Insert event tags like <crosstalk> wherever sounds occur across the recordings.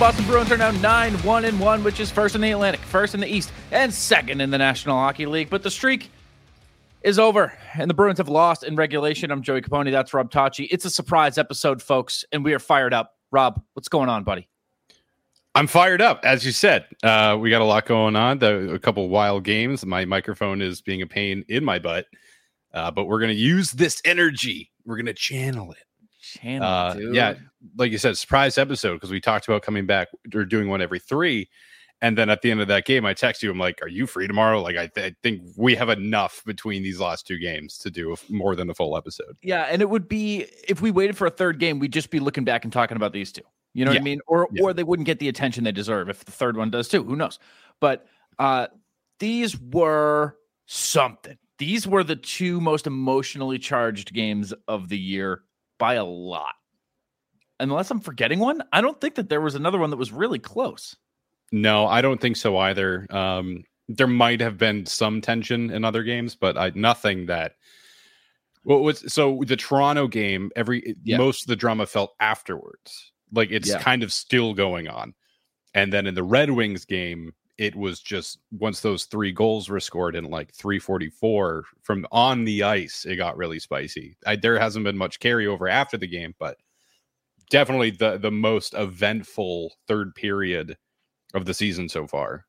Boston Bruins are now 9 1 and 1, which is first in the Atlantic, first in the East, and second in the National Hockey League. But the streak is over, and the Bruins have lost in regulation. I'm Joey Capone. That's Rob Tachi. It's a surprise episode, folks, and we are fired up. Rob, what's going on, buddy? I'm fired up, as you said. Uh, we got a lot going on. The, a couple wild games. My microphone is being a pain in my butt, uh, but we're going to use this energy. We're going to channel it. Channel, Uh, yeah, like you said, surprise episode because we talked about coming back or doing one every three. And then at the end of that game, I text you. I'm like, "Are you free tomorrow?" Like, I, th- I think we have enough between these last two games to do f- more than a full episode. Yeah, and it would be if we waited for a third game, we'd just be looking back and talking about these two. You know what I mean? Or Yeah. or they wouldn't get the attention they deserve if the third one does too. Who knows? But uh these were something. These were the two most emotionally charged games of the year by a lot. Unless I'm forgetting one, I don't think that there was another one that was really close. No, I don't think so either. Um, there might have been some tension in other games, but I, nothing that. What was so the Toronto game? Every Yeah. most of the drama felt afterwards, like it's Yeah. kind of still going on. And then in the Red Wings game, it was just once those three goals were scored in like 344 from on the ice, it got really spicy. I, there hasn't been much carryover after the game, but definitely the the most eventful third period of the season so far.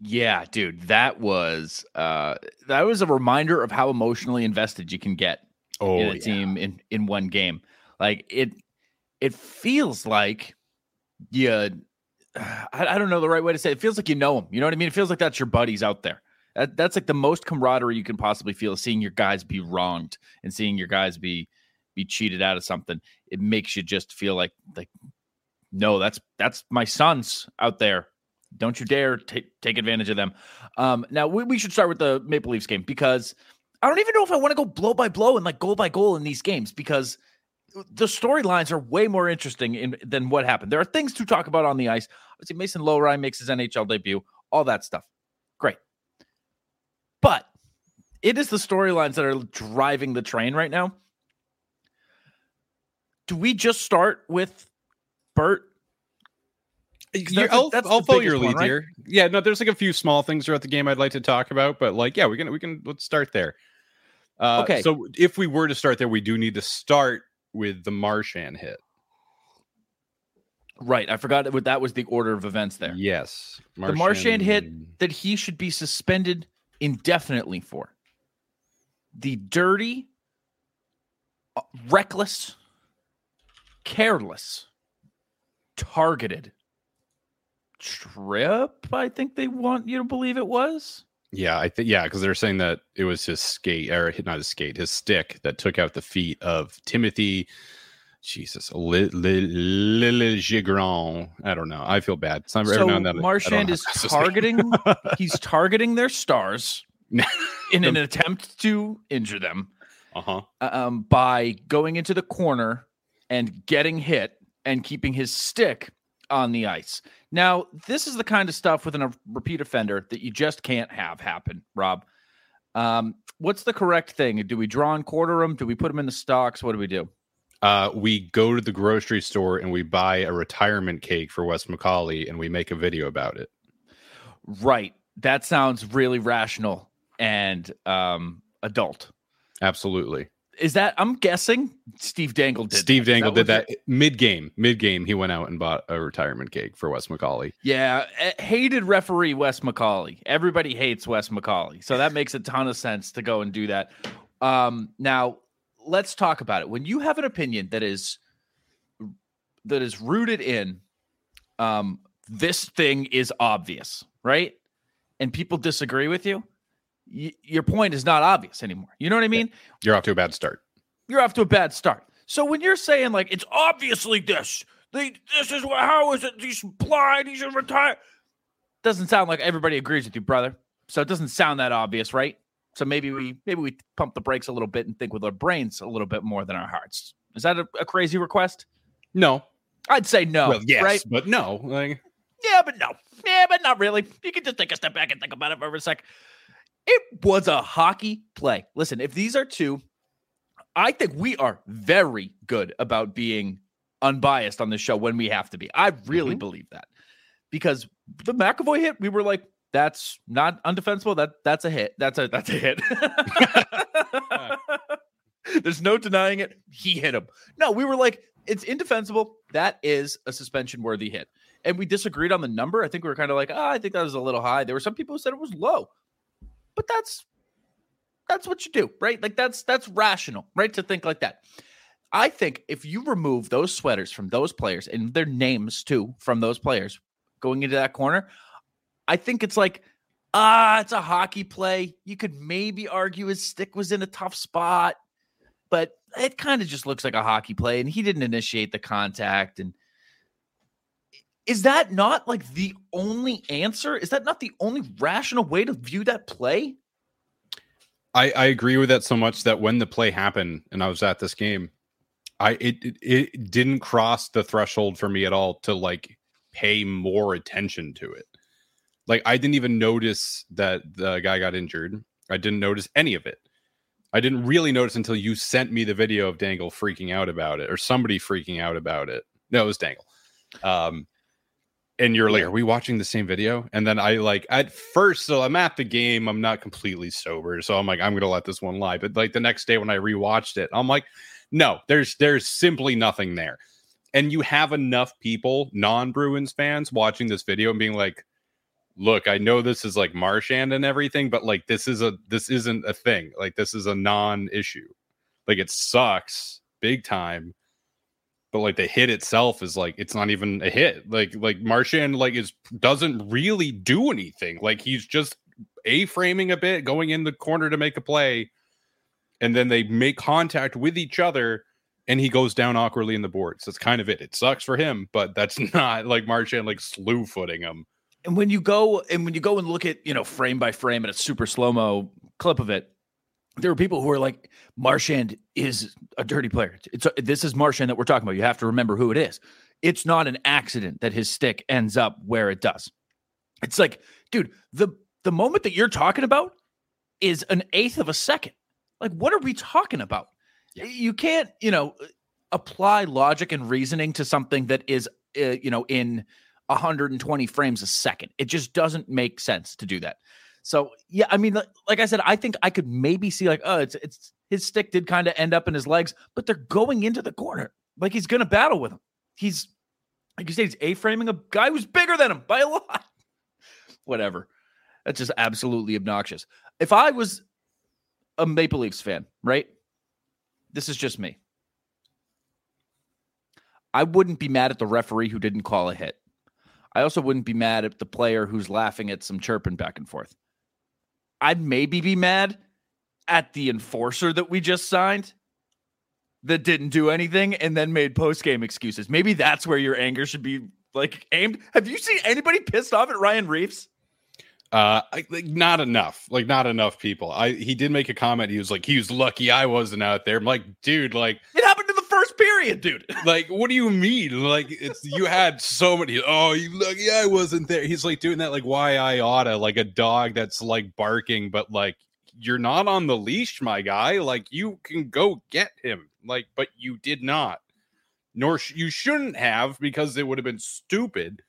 Yeah, dude, that was uh that was a reminder of how emotionally invested you can get Oh, in a team in in one game. Like it it feels like you I, I don't know the right way to say it. it feels like you know them. You know what I mean? It feels like that's your buddies out there. That, that's like the most camaraderie you can possibly feel seeing your guys be wronged and seeing your guys be be cheated out of something. It makes you just feel like like no, that's that's my sons out there. Don't you dare take take advantage of them. Um, now we, we should start with the Maple Leafs game because I don't even know if I want to go blow by blow and like goal by goal in these games because the storylines are way more interesting in, than what happened. There are things to talk about on the ice. Obviously, Mason Lohrei makes his NHL debut, all that stuff. Great. But it is the storylines that are driving the train right now. Do we just start with Bert? That's I'll, that's I'll follow your lead one, right? here. Yeah, no, there's like a few small things throughout the game I'd like to talk about, but like, yeah, we can we can let's start there. Uh, Okay. So if we were to start there, we do need to start with the Marchand hit. Right. I forgot that that was the order of events there. Yes, The Marchand hit that he should be suspended indefinitely for. The dirty, uh, reckless, careless, targeted trip, I think they want you to believe it was. Yeah, I think yeah, because they're saying that it was his skate or not his skate, his stick that took out the feet of Timothy. Jesus, Lil Gigron. I don't know. I feel bad. It's not every So now and then Marchand is how to say it. targeting, he's targeting their stars <laughs> in an attempt to injure them. uh-huh. um, by going into the corner and getting hit and keeping his stick on the ice. Now, this is the kind of stuff with a repeat offender that you just can't have happen, Rob. Um, what's the correct thing? Do we draw and quarter them? Do we put them in the stocks? What do we do? Uh, we go to the grocery store and we buy a retirement cake for Wes McCauley and we make a video about it. Right. That sounds really rational and um, adult. Absolutely. Is that? I'm guessing Steve Dangle did. Steve that. Dangle did that mid game. Mid game, he went out and bought a retirement cake for Wes McCauley. Yeah, eh, hated referee Wes McCauley. Everybody hates Wes McCauley, so that makes a ton of sense to go and do that. Um, now, let's talk about it. When you have an opinion that is that is rooted in um, this thing is obvious, right? And people disagree with you, y- your point is not obvious anymore. You know what I mean? You're off to a bad start. you're off to a bad start. So when you're saying like it's obviously this, they, this is what, how is it? He's blind. He should retire. Doesn't sound like everybody agrees with you, brother. So it doesn't sound that obvious, right? So maybe we maybe we pump the brakes a little bit and think with our brains a little bit more than our hearts. Is that a, a crazy request? No. I'd say no. well, yes, right? but no. Like, Yeah, but no. Yeah, but not really. You can just take a step back and think about it for a sec. It was a hockey play. Listen, if these are two, I think we are very good about being unbiased on the show when we have to be. I really Mhm. believe that because the McAvoy hit, we were like, that's not undefensible. That that's a hit. That's a that's a hit. <laughs> There's no denying it. He hit him. No, we were like, it's indefensible. That is a suspension worthy hit. And we disagreed on the number. I think we were kind of like, ah, I think that was a little high. There were some people who said it was low. But that's that's what you do, right? Like that's that's rational, right? To think like that. I think if you remove those sweaters from those players and their names too from those players going into that corner, I think it's like, ah, it's a hockey play. You could maybe argue his stick was in a tough spot, but it kind of just looks like a hockey play, and he didn't initiate the contact. And is that not like the only answer? Is that not the only rational way to view that play? I, I agree with that so much that when the play happened and I was at this game, I it, it it didn't cross the threshold for me at all to like pay more attention to it. Like I didn't even notice that the guy got injured. I didn't notice any of it. I didn't really notice until you sent me the video of Dangle freaking out about it or somebody freaking out about it. No, it was Dangle. Um and you're like, are we watching the same video? And then I like at first, so I'm at the game, I'm not completely sober, so I'm like, I'm gonna let this one lie. But like the next day when I rewatched it, I'm like, no, there's there's simply nothing there. And you have enough people, non-Bruins fans, watching this video and being like, look, I know this is like Marchand and everything, but like this is a this isn't a thing. Like this is a non-issue. Like it sucks big time but like the hit itself is like it's not even a hit. Like like Marchand like is doesn't really do anything. Like he's just a framing a bit, going in the corner to make a play, and then they make contact with each other, and he goes down awkwardly in the boards. That's kind of it. It sucks for him, but that's <laughs> not like Marchand like slew footing him. And when you go and when you go and look at you know frame by frame and a super slow mo clip of it, there were people who were like, Marchand is a dirty player. It's this is Marchand that we're talking about. You have to remember who it is. It's not an accident that his stick ends up where it does. It's like, dude, the the moment that you're talking about is an eighth of a second. Like, what are we talking about? Yeah. You can't, you know, apply logic and reasoning to something that is, uh, you know, in 120 frames a second. It just doesn't make sense to do that. So yeah, I mean, like, I said, I think I could maybe see like, oh, it's it's his stick did kind of end up in his legs, but they're going into the corner. Like he's gonna battle with him. He's like you say, he's a framing a guy who's bigger than him by a <laughs> lot. Whatever. That's just absolutely obnoxious. If I was a Maple Leafs fan, right? This is just me. I wouldn't be mad at the referee who didn't call a hit. I also wouldn't be mad at the player who's laughing at some chirping back and forth. I'd maybe be mad at the enforcer that we just signed that didn't do anything and then made post game excuses. Maybe that's where your anger should be like aimed. Have you seen anybody pissed off at Ryan Reaves? Uh, I, like not enough, like not enough people. I he did make a comment. He was like, he was lucky I wasn't out there. I'm like, dude, like It happened first period, dude. <laughs> like what do you mean? Like it's you had so many oh you lucky i wasn't there. He's like doing that like why i oughta like a dog that's like barking but like you're not on the leash my guy. Like you can go get him. Like but you did not. Nor sh- you shouldn't have because it would have been stupid.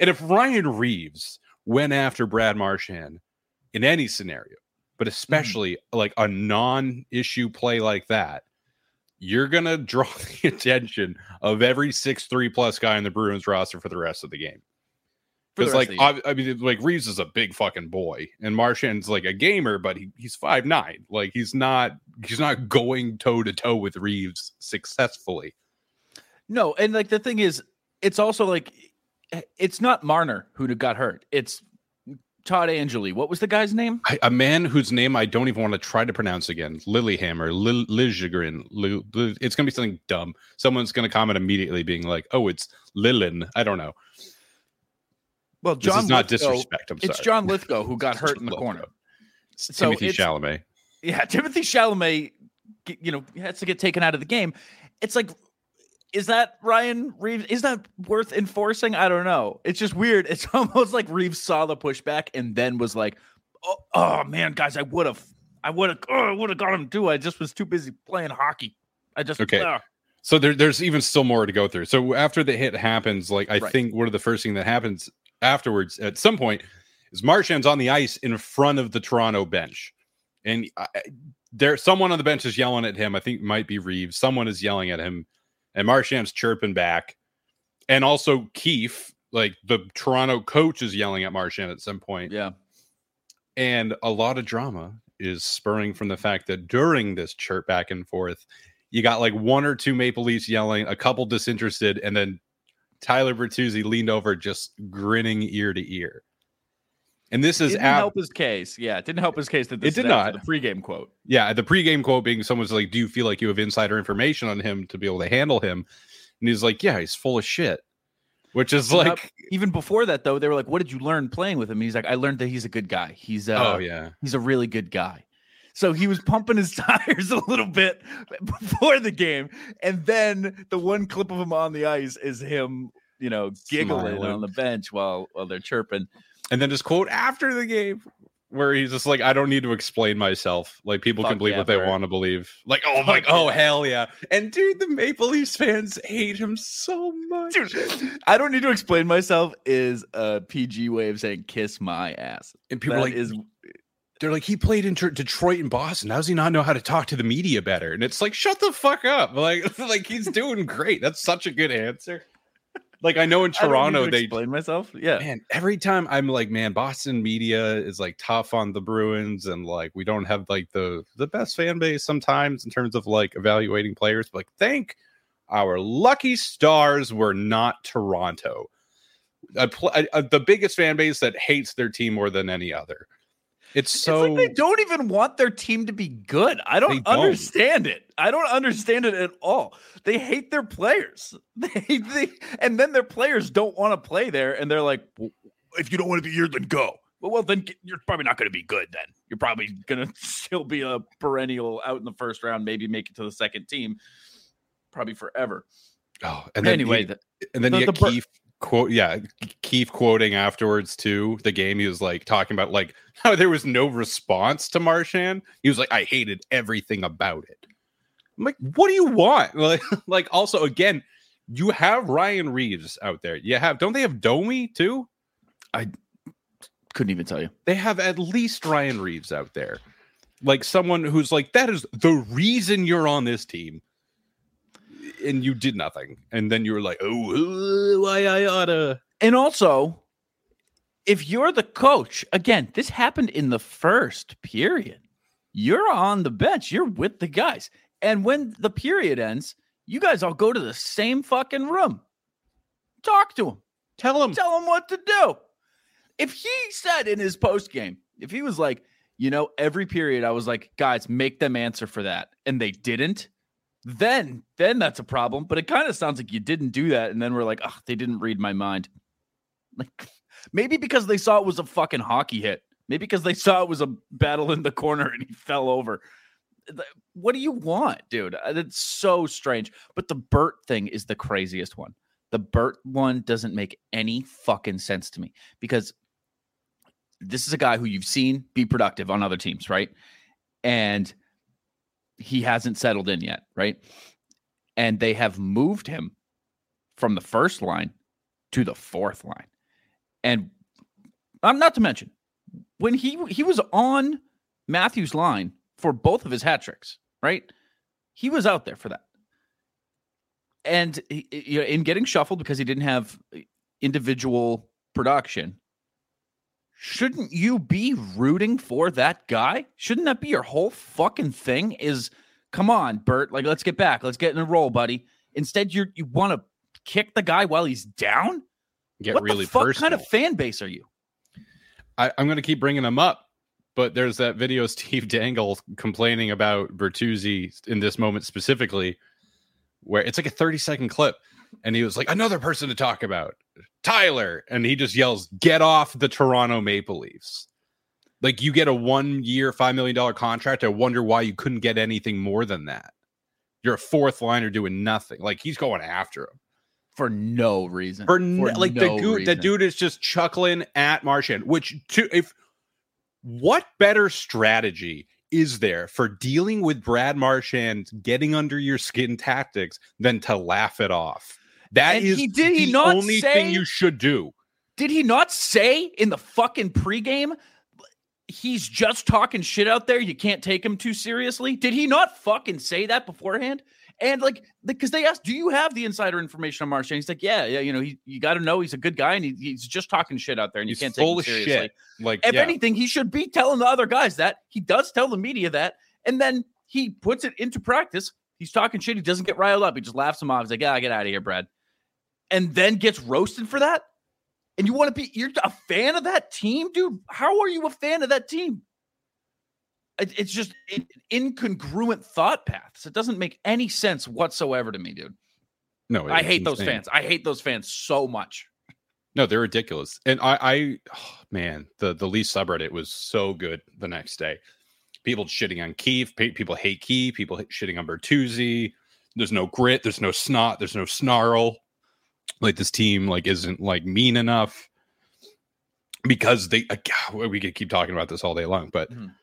And if ryan reaves went after brad marchand in any scenario but hmm. especially like a non-issue play like that you're gonna <laughs> draw the attention of every six three plus guy in the Bruins roster for the rest of the game. Because like of the year. I, I mean, like Reaves is a big fucking boy, and Marchand's like a gamer, but he, he's five nine. Like he's not he's not going toe to toe with Reaves successfully. No, and like the thing is, it's also like eh, it's not Marner who got hurt. It's Todd Angeli. What was the guy's name? I, a man whose name I don't even want to try to pronounce again, Lilyhammer, Lil, Lijgren. Lil, Lil- it's gonna be something dumb. Someone's gonna comment immediately, being like, "Oh, it's Lilin." I don't know. Well, This John is not Lithgow- disrespect. I'm sorry. It's. John Lithgow who got <laughs> hurt in the corner. It's So Timothy Chalamet. Yeah, <laughs> Timothy Chalamet, you know, has to get taken out of the game. It's like, is that Ryan Reaves? Is that worth enforcing? I don't know. It's just weird. <laughs> It's almost like Reaves saw the pushback and then was like, "Oh, oh man, guys, I would have, I would have, oh, I would have got him too. I just was too busy playing hockey. I just Okay. ah." So there, there's even still more to go through. So after the hit happens, like I Right. think one of the first thing that happens afterwards at some point is Marchand's on the ice in front of the Toronto bench, and I, I- there someone on the bench is yelling at him. I think it might be Reaves. Someone is yelling at him, and Marchand's chirping back, and also Keefe, like the Toronto coach, is yelling at Marsham at some point Yeah. and a lot of drama is spurring from the fact that during this chirp back and forth, you got like one or two Maple Leafs yelling, a couple disinterested, and then Tyler Bertuzzi leaned over, just grinning ear to ear. And this is didn't ab- help his case. Yeah, it didn't help his case that this it did is not. the pregame quote. yeah, the pregame quote being someone's like, "Do you feel like you have insider information on him to be able to handle him?" And he's like, "Yeah, he's full of shit," which is Yep. like, Even before that, though, they were like, "What did you learn playing with him?" And he's like, "I learned that he's a good guy. He's uh, oh yeah, he's a really good guy." So he was pumping his <laughs> tires a little bit before the game, and then the one clip of him on the ice is him, you know, giggling Smiling. on the bench while while they're chirping. And then his quote after the game where he's just like i don't need to explain myself. Like people can believe yeah, what they want to believe. Like oh Fuck like oh hell yeah. And dude the maple leafs fans hate him so much. Dude, I don't need to explain myself. Is a PG way of saying "kiss my ass." and people That are like is they're like he played in detroit and boston. How does he not know how to talk to the media better? And it's like shut the fuck up. <laughs> Like <laughs> like he's doing great. That's such a good answer like i know in I don't need toronto to they explain myself. Yeah, man, every time I'm like, man, Boston media is like tough on the Bruins, and like we don't have like the the best fan base sometimes in terms of like evaluating players. But like, thank our lucky stars we're not Toronto, a a- a- the biggest fan base that hates their team more than any other. It's so it's like they don't even want their team to be good. I don't, don't. understand it. I don't understand it at all. They hate their players. <laughs> They, they and then their players don't want to play there, and they're like, well, "If you don't want to be here, then go." Well, well, then you're probably not going to be good. Then you're probably going <laughs> to still be a perennial out in the first round, maybe make it to the second team, probably forever. oh, and then anyway, the- and then the- you the get Bur- Keefe quote, yeah, Keefe quoting afterwards too. The game he was like talking about like <laughs> how there was no response to Marchand. He was like, I hated everything about it. I'm like, what do you want? <laughs> Like, like also again, you have Ryan Reaves out there. You have don't they have Domi too? I couldn't even tell you. They have at least Ryan Reaves out there. Like someone who's like, that is the reason you're on this team. And you did nothing. And then you were like, oh, uh, why I oughta. And also, if you're the coach, again, this happened in the first period. You're on the bench, you're with the guys. And when the period ends, you guys all go to the same fucking room. Talk to him. Tell him. tell him what to do. If he said in his post game, if he was like, you know, every period I was like, guys, make them answer for that, and they didn't, then then that's a problem. But it kind of sounds like you didn't do that, and then we're like, oh, they didn't read my mind. Like <laughs> maybe because they saw it was a fucking hockey hit. Maybe because they saw it was a battle in the corner and he <laughs> fell over. What do you want, dude? Uh, That's so strange. But the Burt thing is the craziest one. The Burt one doesn't make any fucking sense to me because this is a guy who you've seen be productive on other teams, right? And he hasn't settled in yet, right? And they have moved him from the first line to the fourth line. And I'm not to mention when he he was on Matthews' line for both of his hat tricks, right? He was out there for that. And he- you know, in getting shuffled because he didn't have individual production, shouldn't you be rooting for that guy? Shouldn't that be your whole fucking thing? Is come on, Bert, like let's get back, let's get in a roll, buddy. Instead, you you want to kick the guy while he's down. Get what really the fuck personal. kind of fan base are you? I, I'm going to keep bringing them up, but there's that video <laughs> Steve Dangle complaining about Bertuzzi in this moment specifically, where it's like a 30 second clip, and he was like, "Another person to talk about, Tyler," and he just yells, "Get off the Toronto Maple Leafs!" Like you get a one year, five million dollar contract. I wonder why you couldn't get anything more than that. You're a fourth liner doing nothing. Like he's going after him for no reason. for, n- like no the dude the dude is just chuckling at Marchand which to if what better strategy is there for dealing with Brad Marchand getting under your skin tactics than to laugh it off? That And is he- did he the not only say- thing you should do. Did he not say in the fucking pregame he's just talking shit out there? You can't take him too seriously. Did he not fucking say that beforehand? And like, because they asked, "Do you have the insider information on Marchand?" He's like, "Yeah, yeah. You know, he, you got to know he's a good guy, and he, he's just talking shit out there, and He's you can't take him seriously." shit. Like, If yeah. anything, he should be telling the other guys that. He does tell the media that, and then he puts it into practice. He's talking shit. He doesn't get riled up. He just laughs him off. He's like, "Yeah, get out of here, Brad," and then gets roasted for that. And you want to be? You're a fan of that team, dude? How are you a fan of that team? It- It's just in- incongruent thought paths. It doesn't make any sense whatsoever to me, dude. no, I hate those fans. I hate those fans so much. No, they're ridiculous. And I, I oh, man, the the Leafs subreddit was so good the next day. People shitting on Keefe. People hate Keefe. People shitting on Bertuzzi. There's no grit. There's no snot. There's no snarl. Like this team, like isn't like mean enough because they. Uh, <sighs> we could keep talking about this all day long, but Mhm.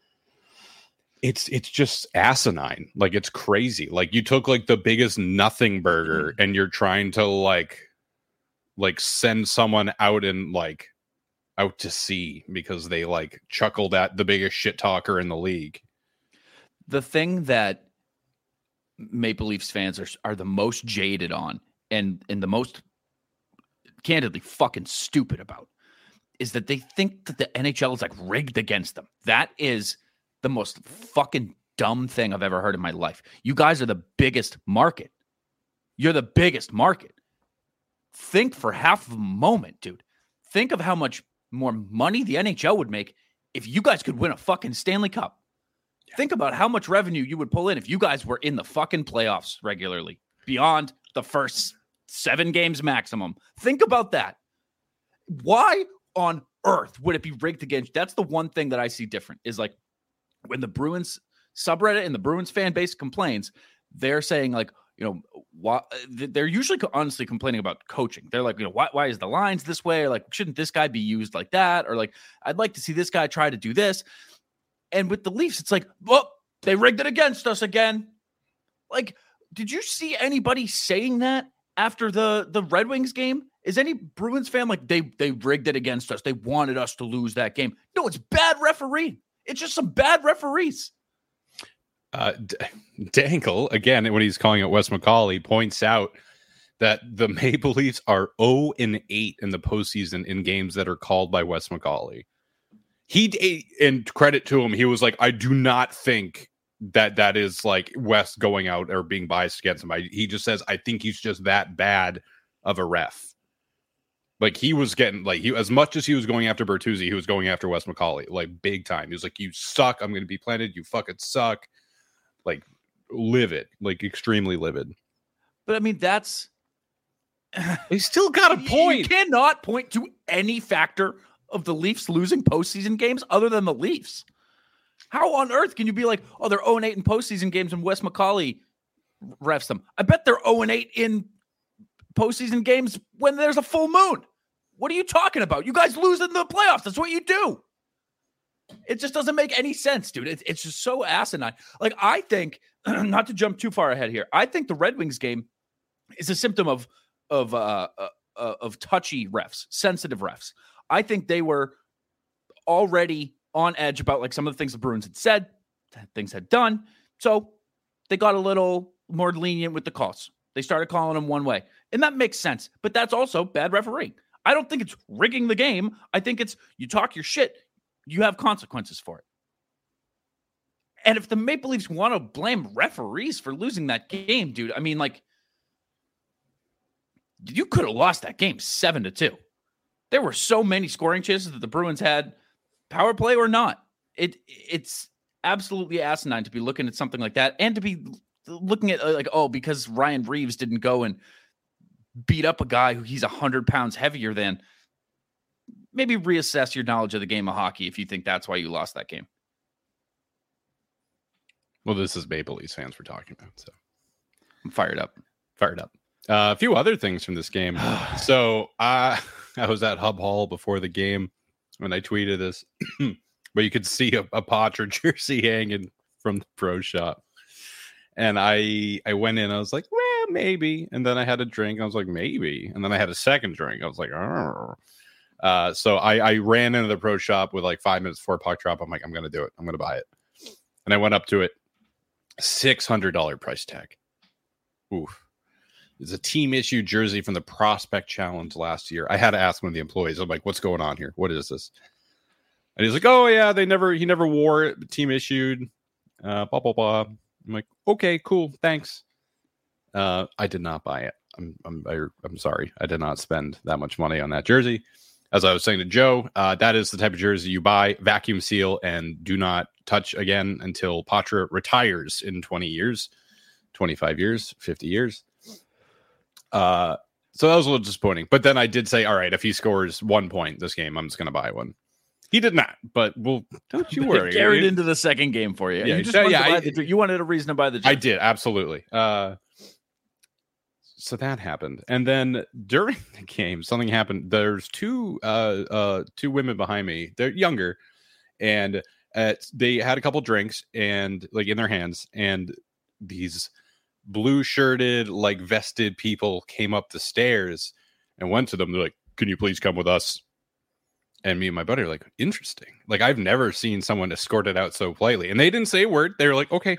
it's it's just asinine. Like it's crazy. Like you took like the biggest nothing burger and you're trying to like like send someone out and like out to sea because they like chuckled at the biggest shit talker in the league. the thing that Maple Leafs fans are are the most jaded on and and the most candidly fucking stupid about is that they think that the NHL is like rigged against them. That is the most fucking dumb thing I've ever heard in my life. You guys are the biggest market. You're the biggest market. Think for half of a moment, dude. Think of how much more money the NHL would make if you guys could win a fucking Stanley Cup. Think about how much revenue you would pull in if you guys were in the fucking playoffs regularly beyond the first seven games maximum. Think about that. Why on earth would it be rigged against? That's the one thing that I see different is like when the Bruins subreddit and the Bruins fan base complains, they're saying like, you know, why they're usually honestly complaining about coaching. They're like, you know, why, why is the lines this way? Or like, shouldn't this guy be used like that? Or like, I'd like to see this guy try to do this. And with the Leafs, it's like, well, they rigged it against us again. Like, did you see anybody saying that after the the Red Wings game? Is any Bruins fan like they they rigged it against us? They wanted us to lose that game. No, it's bad referee. It's just some bad referees. Uh, D- <laughs> again when he's calling it Wes McCauley points out that the <laughs> Maple Leafs are 0 and 8 in the postseason in games that are called by Wes McCauley. He and credit to him, he was like, I do not think that that is like Wes going out or being biased against him. I, he just says, I think he's just that bad of a ref. Like he was getting like he as much as he was going after Bertuzzi, he was going after Wes McCauley like big time. He was like, "You suck. I'm going to be planted. You fucking suck." Like livid, like extremely livid. But I mean, that's He still got a point. You cannot point to any factor of the Leafs losing postseason games other than the Leafs. How on earth can you be like, oh, they're 0 8 in postseason games and Wes McCauley refs them? I bet they're 0 8 in postseason games when there's a full moon. What are you talking about? You guys lose in the playoffs. That's what you do. It just doesn't make any sense, dude. It's, it's just so asinine. Like, I think, <clears throat> not to jump too far ahead here, I think the Red Wings game is a symptom of of uh, uh, of touchy refs, sensitive refs. I think they were already on edge about like some of the things the Bruins had said, things had done. So they got a little more lenient with the calls. They started calling them one way. And that makes sense. But that's also bad refereeing. I don't think it's rigging the game. I think it's you talk your shit, you have consequences for it. And if the Maple Leafs want to blame referees for losing that game, dude, I mean, like, you could have lost that game seven to two. There were so many scoring chances that the Bruins had, power play or not. It it's absolutely asinine to be looking at something like that and to be looking at uh, like oh because Ryan Reaves didn't go and beat up a guy who he's a hundred pounds heavier than. Maybe reassess your knowledge of the game of hockey if you think that's why you lost that game. Well, this is Maple Leafs fans we're talking about, so I'm fired up. fired up. Uh, a few other things from this game. <sighs> so I <laughs> I was at Hub Hall before the game when I tweeted this, <clears throat> but you could see a, a Poitras <laughs> jersey hanging from the pro shop. And I I went in, I was like, well, maybe. And then I had a drink. I was like, maybe. And then I had a second drink. I was like, oh. Uh, so I, I ran into the pro shop with like five minutes before puck drop. I'm like, I'm gonna do it. I'm gonna buy it. And I went up to it, six hundred dollar price tag. Oof. It's a team issue jersey from the Prospect Challenge last year. I had to ask one of the employees. I'm like, what's going on here? What is this? And he's like, oh yeah, they never he never wore it. Team issued. Uh, blah blah blah. I'm like, okay, cool, thanks. Uh, I did not buy it. I'm I'm I, am i am sorry. I did not spend that much money on that jersey as I was saying to Joe, uh, that is the type of jersey you buy, vacuum seal, and do not touch again until Poitras retires in 20 years, 25 years, 50 years. Uh, so that was a little disappointing. But then I did say, all right, if he scores one point this game, I'm just going to buy one. He did not, but well, don't you <laughs> worry. carried into the second game for you. Yeah, you just yeah, wanted, yeah, I- the, you wanted a reason to buy the. I did absolutely. Uh, so that happened, and then during the game, something happened. There's two uh uh two women behind me. They're younger, and uh, they had a couple drinks and like in their hands, and these blue shirted like vested people came up the stairs and went to them. They're like, "Can you please come with us?" And me and my buddy are like, "Interesting." Like I've never seen someone escorted out so politely, and they didn't say a word. They were like, "Okay."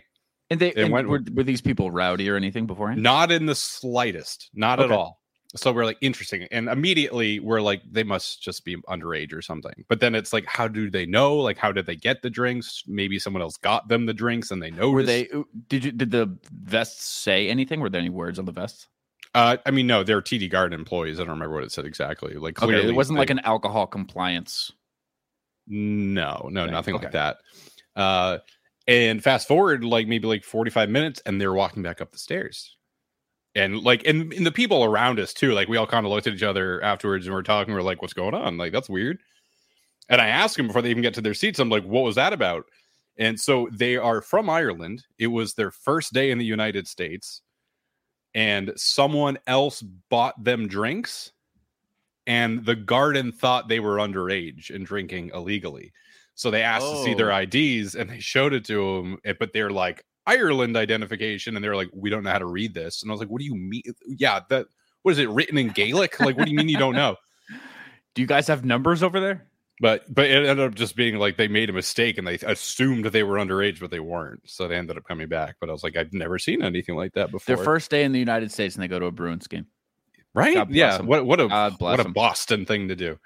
And they They and went- were, were these people rowdy or anything beforehand? Not in the slightest. Not at all. So we're like interesting. And immediately we're like, they must just be underage or something. But then it's like, how do they know? Like, how did they get the drinks? Maybe someone else got them the drinks and they know. Were they? Did you? Did the vests say anything? Were there any words on the vests? Uh, I mean, no, they're TD Garden employees. I don't remember what it said exactly. Like, clearly, Okay, it wasn't they- like an alcohol compliance. No, no, thing. nothing like that. Uh, and fast forward like maybe like 45 minutes and they're walking back up the stairs. And like, and, and the people around us too, like we all kind of looked at each other afterwards and we're talking, we're like, what's going on? Like, that's weird. And I asked them before they even get to their seats, I'm like, what was that about? And so they are from Ireland. It was their first day in the United States. And someone else bought them drinks. And the garden thought they were underage and drinking illegally. So they asked to see their Oh. IDs and they showed it to them, eh, but they're like Ireland identification, and they're like, we don't know how to read this. And I was like, what do you mean? Yeah, that what is it written in Gaelic? Like, what do you mean you don't know? <laughs> Do you guys have numbers over there? But but it ended up just being like they made a mistake and they assumed they were underage, but they weren't. So they ended up coming back. But I was like, I've never seen anything like that before. Their first day in the United States, and they go to a Bruins game. right? Yeah. them. What what a what a. Boston thing to do.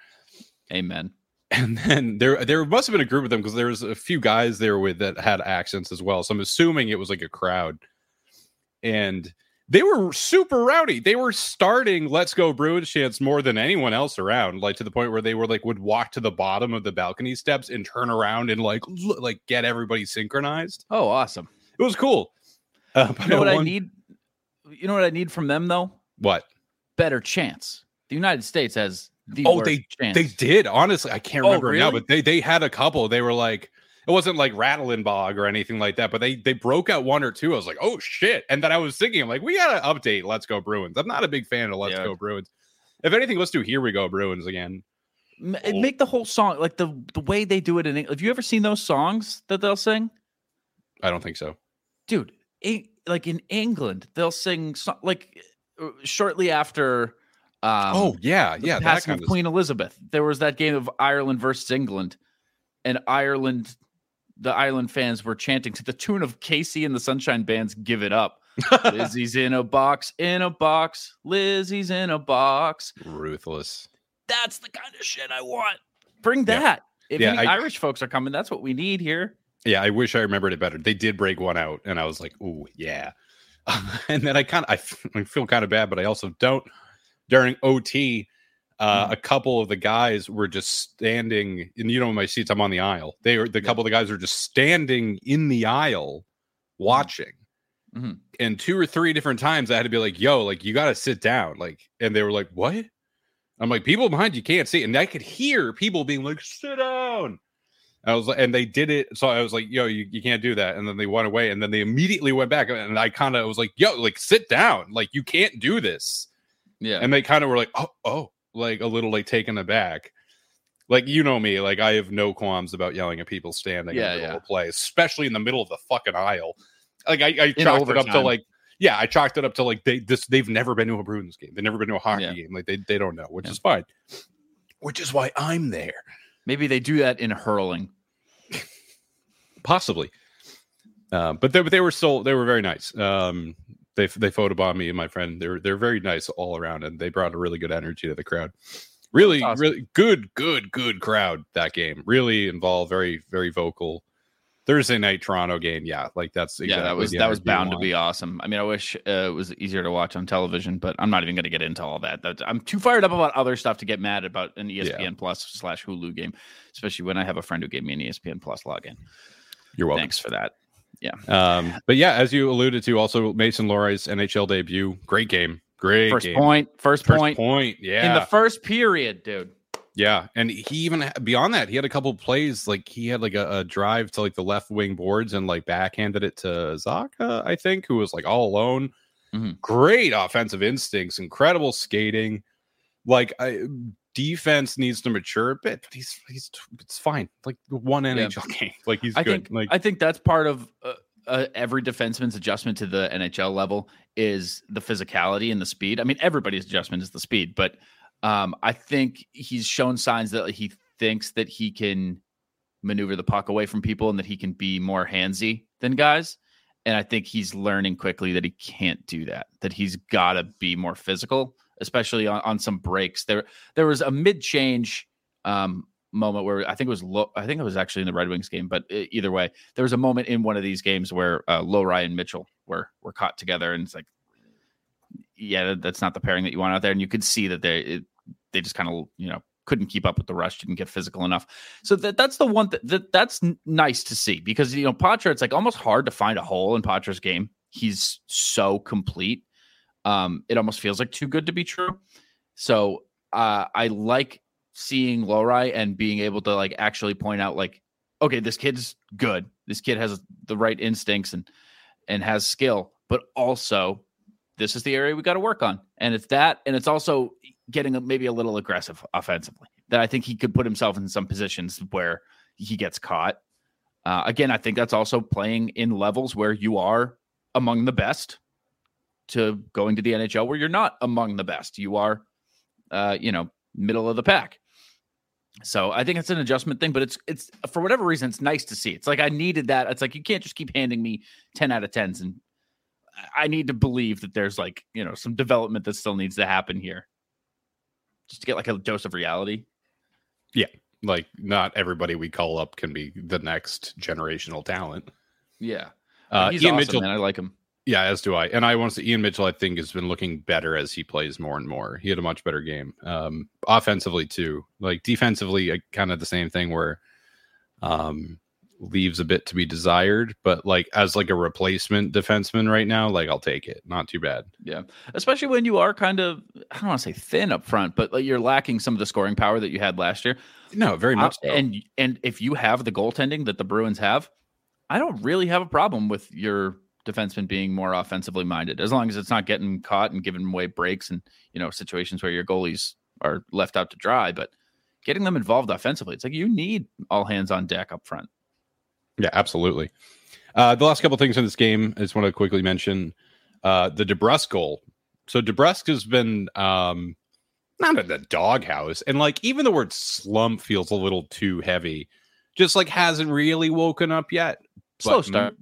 Amen. And then there there must have been a group of them because there was a few guys there with that had accents as well. So I'm assuming it was like a crowd, and they were super rowdy. They were starting "Let's Go Bruins" chants more than anyone else around, like to the point where they were like would walk to the bottom of the balcony steps and turn around and like l- like get everybody synchronized. Oh, awesome. It was cool. Uh, You know what I need? You know what I need from them though? What Better chance. The United States has the Oh, they- chance. They did honestly. I can't Oh, remember now, but they they had a couple. They were like it wasn't like rattling bog or anything like that, but they they broke out one or two. I was like, oh shit! And then I was thinking, I'm like, we gotta update Let's Go Bruins. I'm not a big fan of Let's Yeah. Go Bruins. If anything, let's do Here We Go Bruins again. It make the whole song like the the way they do it in English. Have you ever seen those songs that they'll sing, I don't think so. dude? It, like in England, they'll sing so, like uh, shortly after. Um, oh yeah, the yeah, that passing of. Queen Elizabeth. There was that game of Ireland versus England, and Ireland, the Ireland fans were chanting to the tune of KC and the Sunshine Band's "Give It Up." <laughs> Lizzie's in a box, in a box. Lizzie's in a box. Ruthless. That's the kind of shit I want. Bring Yeah. that. If Yeah, any I- Irish folks are coming, that's what we need here. Yeah, I wish I remembered it better. They did break one out, and I was like, "Ooh, yeah." <laughs> and then I kind of I feel kind of bad, but I also don't. During OT, uh, Mhm. a couple of the guys were just standing, and you know, in my seats, I'm on the aisle. They were the Yeah. couple of the guys were just standing in the aisle, watching. Mhm. And two or three different times, I had to be like, "Yo, like you got to sit down." Like, and they were like, "What?" I'm like, "People behind you can't see," and I could hear people being like, "Sit down." I was like, and they did it. So I was like, yo, you, you can't do that. And then they went away. And then they immediately went back. And I kind of was like, yo, like sit down. Like you can't do this. Yeah. And they kind of were like, oh, oh, like a little like taken aback. Like you know me, like I have no qualms about yelling at people standing Yeah, in the middle yeah. of play, especially in the middle of the fucking aisle. Like I, I chalked it up to like yeah, I chalked it up to like they this they've never been to a Bruins game. They've never been to a hockey Yeah. game. Like they they don't know, which is fine. Which is why I'm there. Maybe they do that in hurling. Possibly. Uh, but they, but they were still they were very nice. Um, they they photobombed me and my friend. They're they're very nice all around, and they brought a really good energy to the crowd. Really, awesome. really good, good, good crowd that game. Really involved, very very vocal. Thursday night Toronto game, yeah, like that's yeah, that was that was bound to be awesome. I mean, I wish uh, it was easier to watch on television, but I'm not even going to get into all that. That's, I'm too fired up about other stuff to get mad about an ESPN Plus slash Hulu game, especially when I have a friend who gave me an ESPN Plus login. You're welcome. Thanks for that. Um, but yeah, as you alluded to, also Mason Lohrei's NHL debut, great game, great First game. point, first, First point, point, yeah, in the first period, dude. Yeah, and he even beyond that, he had a couple plays like he had like a, a drive to like the left wing boards and like backhanded it to Zacha, I think, who was like all alone. Mhm. Great offensive instincts, incredible skating. Like I, defense needs to mature a bit, but he's he's it's fine. Like one NHL <laughs> game, like he's I good. think like I think that's part of uh, uh, every defenseman's adjustment to the NHL level is the physicality and the speed. I mean, everybody's adjustment is the speed, but um, I think he's shown signs that he thinks that he can maneuver the puck away from people and that he can be more handsy than guys. And I think he's learning quickly that he can't do that. That he's got to be more physical, especially on, on some breaks. There, there was a mid change um, moment where I think it was low. I think it was actually in the Red Wings game, but either way, there was a moment in one of these games where uh, Lohrei and Mitchell were were caught together, and it's like, yeah, that's not the pairing that you want out there. And you could see that they it, they just kind of you know couldn't keep up with the rush, didn't get physical enough. So that that's the one that, that that's nice to see because you know Poitras, it's like almost hard to find a hole in Poitras's game. He's so complete. Um, it almost feels like too good to be true. So uh, I like seeing Lohrei and being able to like actually point out like, okay, this kid's good. This kid has the right instincts and and has skill, but also this is the area we got to work on. And it's that, and it's also getting maybe a little aggressive offensively. That I think he could put himself in some positions where he gets caught. Uh, again, I think that's also playing in levels where you are among the best to going to the NHL where you're not among the best. You are, uh, you know, middle of the pack. So I think it's an adjustment thing, but it's it's for whatever reason it's nice to see. It's like I needed that. It's like you can't just keep handing me ten out of tens, and I need to believe that there's like you know some development that still needs to happen here, just to get like a dose of reality. Yeah, like not everybody we call up can be the next generational talent. Yeah, Uh, he's Ian awesome, Mitchell, man. I like him. Yeah, as do I. And I want to say Ian Mitchell, I think, has been looking better as he plays more and more. He had a much better game. Um, offensively too. Like defensively, kind of the same thing where um leaves a bit to be desired, but like as like a replacement defenseman right now, like I'll take it. Not too bad. Yeah, especially when you are kind of I don't want to say thin up front, but like you're lacking some of the scoring power that you had last year. No, very much Uh, so. and and if you have the goaltending that the Bruins have, I don't really have a problem with your defenseman being more offensively minded, as long as it's not getting caught and giving away breaks and you know situations where your goalies are left out to dry. But getting them involved offensively, it's like you need all hands on deck up front. Yeah, absolutely. Uh, the last couple things in this game, I just want to quickly mention uh, the DeBrusk goal. So DeBrusk has been um, not in the doghouse, and like even the word slump feels a little too heavy. Just like hasn't really woken up yet. Slow start.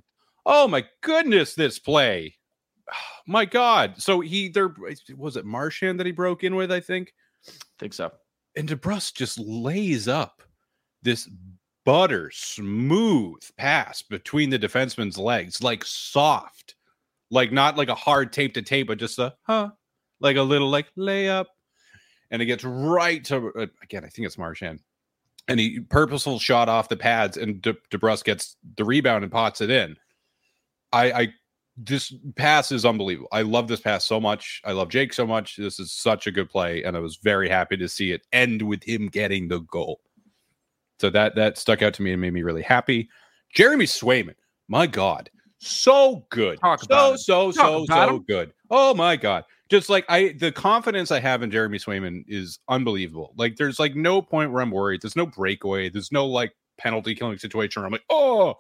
Oh my goodness, this play! <sighs> My God. So he there was it Marchand that he broke in with, I think think so. and DeBrusk just lays up this butter smooth pass between the defenseman's legs, like soft, like not like a hard tape to tape, but just a huh, like a little like layup, and it gets right to uh, again. I think it's Marchand, and he purposeful shot off the pads, and De- DeBrusk gets the rebound and pots it in. I, I this pass is unbelievable. I love this pass so much. I love Jake so much. This is such a good play, and I was very happy to see it end with him getting the goal. So that that stuck out to me and made me really happy. Jeremy Swayman, my God, so good. Talk so so so so him. good. Oh my god. Just like I the confidence I have in Jeremy Swayman is unbelievable. Like there's like no point where I'm worried. There's no breakaway. There's no like penalty killing situation where I'm like, oh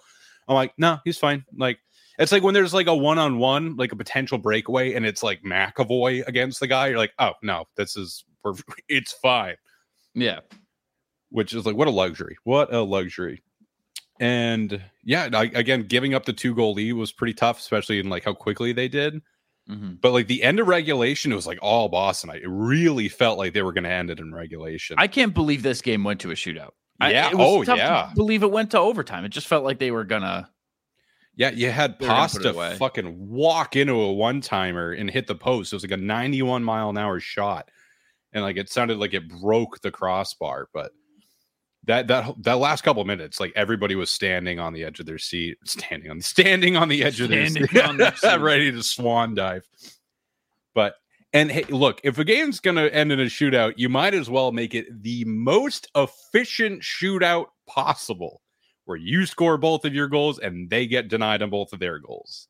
I'm like, no, he's fine. Like it's like when there's like a one-on-one, like a potential breakaway, and it's like McAvoy against the guy. You're like, oh no, this is perfect. <laughs> It's fine Yeah. which is like what a luxury what a luxury and yeah I, again giving up the two goal lead was pretty tough especially in like how quickly they did Mhm. but like the end of regulation it was like all boston I, it really felt like they were going to end it in regulation I can't believe this game went to a shootout. I- Yeah, was oh, yeah. believe it went to overtime. It just felt like they were gonna. Yeah you had They were gonna put it pasta fucking walk into a one-timer and hit the post it was like a 91 mile an hour shot and like it sounded like it broke the crossbar but that that that last couple minutes, like everybody was standing on the edge of their seat, <laughs> standing on standing on the edge of their Standing seat, on their <laughs> seat. ready to swan dive. But and hey, look, if a game's gonna end in a shootout, you might as well make it the most efficient shootout possible, where you score both of your goals and they get denied on both of their goals.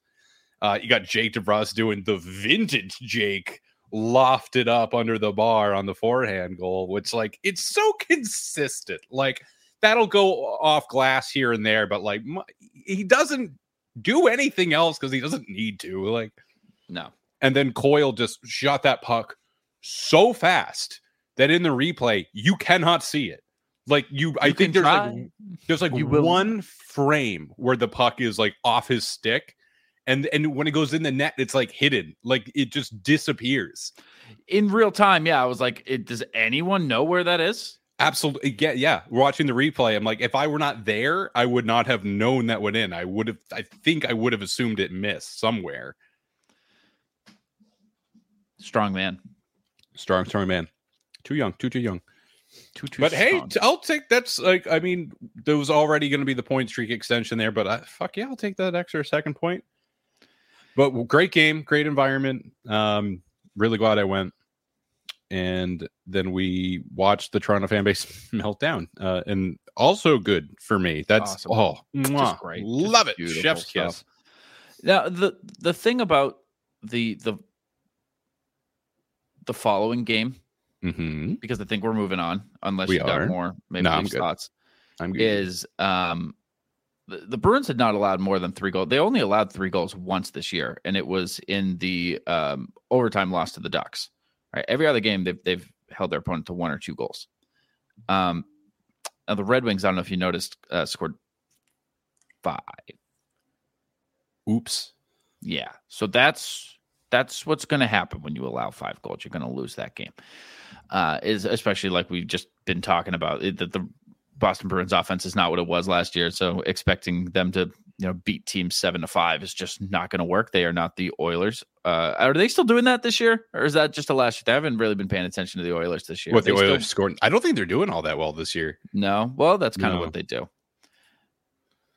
Uh, you got Jake DeBrusk doing the vintage Jake lofted up under the bar on the forehand goal, which like it's so consistent. Like that'll go off glass here and there, but like mu- he doesn't do anything else because he doesn't need to. Like, No. and then Coyle just shot that puck so fast that in the replay you cannot see it. Like you, I think there's try. like there's like You will one frame where the puck is like off his stick. And and when it goes in the net, it's like hidden, like it just disappears. In real time, yeah. I was like, it, does anyone know where that is? Absolutely, eh, yeah, yeah. Watching the replay, I'm like, if I were not there, I would not have known that went in. I would have, I think, I would have assumed it missed somewhere. Strong man. Strong, strong man. Too young, too too young. Too, too but hey, strong. t- I'll take that's like, I mean, there was already going to be the point streak extension there, but I, fuck yeah, I'll take that extra second point. But great game, great environment. Um, really glad I went. And then we watched the Toronto fan base <laughs> melt down. Uh, and also good for me. That's Awesome. oh, Just mwah. great. Just Love it. beautiful Chef's stuff. kiss. Now the the thing about the the the following game, Mm-hmm. because I think we're moving on, unless We you got more maybe No, I'm good. thoughts. I'm good. Is um the, the Bruins had not allowed more than three goals. They only allowed three goals once this year, and it was in the um overtime loss to the Ducks. Right, every other game they've they've held their opponent to one or two goals. Um, now the Red Wings, I don't know if you noticed, uh, scored five. Oops. Yeah. So that's that's what's going to happen when you allow five goals. You're going to lose that game. Uh, is especially like we've just been talking about that the Boston Bruins offense is not what it was last year. So expecting them to you know beat teams seven to five is just not going to work. They are not the Oilers. Uh, are they still doing that this year, or is that just a last year? They haven't really been paying attention to the Oilers this year. What the They still- Oilers scored? I don't think they're doing all that well this year. no. Well, that's kind of No. what they do.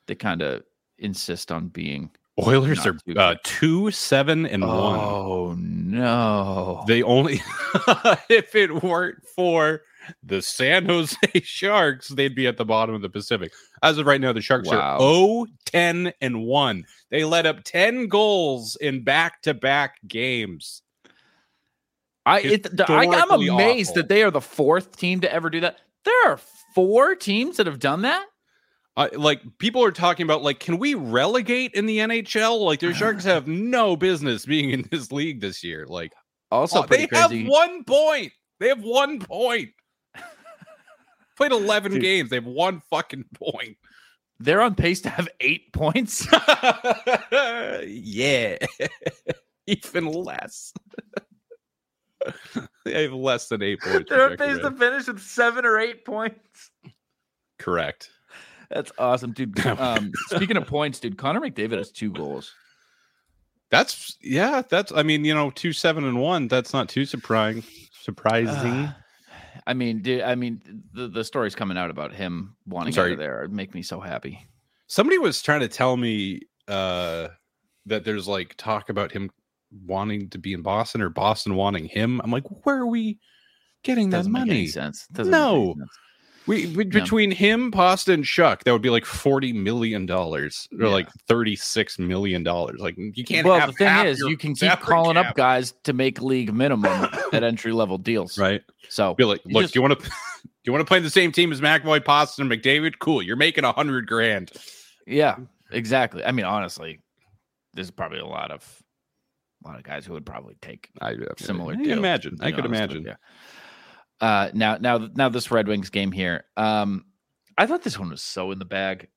They kind of insist on being. Oilers are uh, two, seven, and one. Oh no! They only, <laughs> if it weren't for the San Jose <laughs> Sharks, they'd be at the bottom of the Pacific. As of right now, the Sharks Wow. are 0, 10, and 1. They let up 10 goals in back to back games. I, it, the- I I'm amazed awful. that they are the fourth team to ever do that. There are four teams that have done that. Uh, like people are talking about, like, can we relegate in the NHL? Like, the Sharks <sighs> have no business being in this league this year. Like, Also, oh, they have one point. They have one point. <laughs> Played 11 Dude. games. They have one fucking point. They're on pace to have eight points. <laughs> yeah. <laughs> Even less. they have less than eight points. They're on pace to finish with seven or eight points. Correct. That's awesome, dude. <laughs> Um, speaking of points, dude, Connor McDavid has two goals. That's yeah, that's I mean, you know, two seven and one, that's not too surprising. Surprising. Uh, I mean, dude, I mean, the, the stories coming out about him wanting sorry. of there make me so happy. Somebody was trying to tell me uh that there's like talk about him wanting to be in Boston or Boston wanting him. I'm like, where are we getting that Doesn't make any money? sense. Doesn't No. sense. We be- between him, Pasta, and Shuck, that would be like forty million dollars or Yeah. like thirty six million dollars. Like you can't. well, have the thing is, you can keep calling up guys to make league minimum <coughs> at entry level deals. right? So Be like, look, just- do you want to? <laughs> Do you want to play in the same team as McAvoy, Pasta, and McDavid? Cool, you're making a hundred grand. yeah, exactly. I mean, honestly, there's probably a lot of a lot of guys who would probably take I, I Similar I can imagine. I could imagine. you. Uh, now, now, now, this Red Wings game here. Um, I thought this one was so in the bag.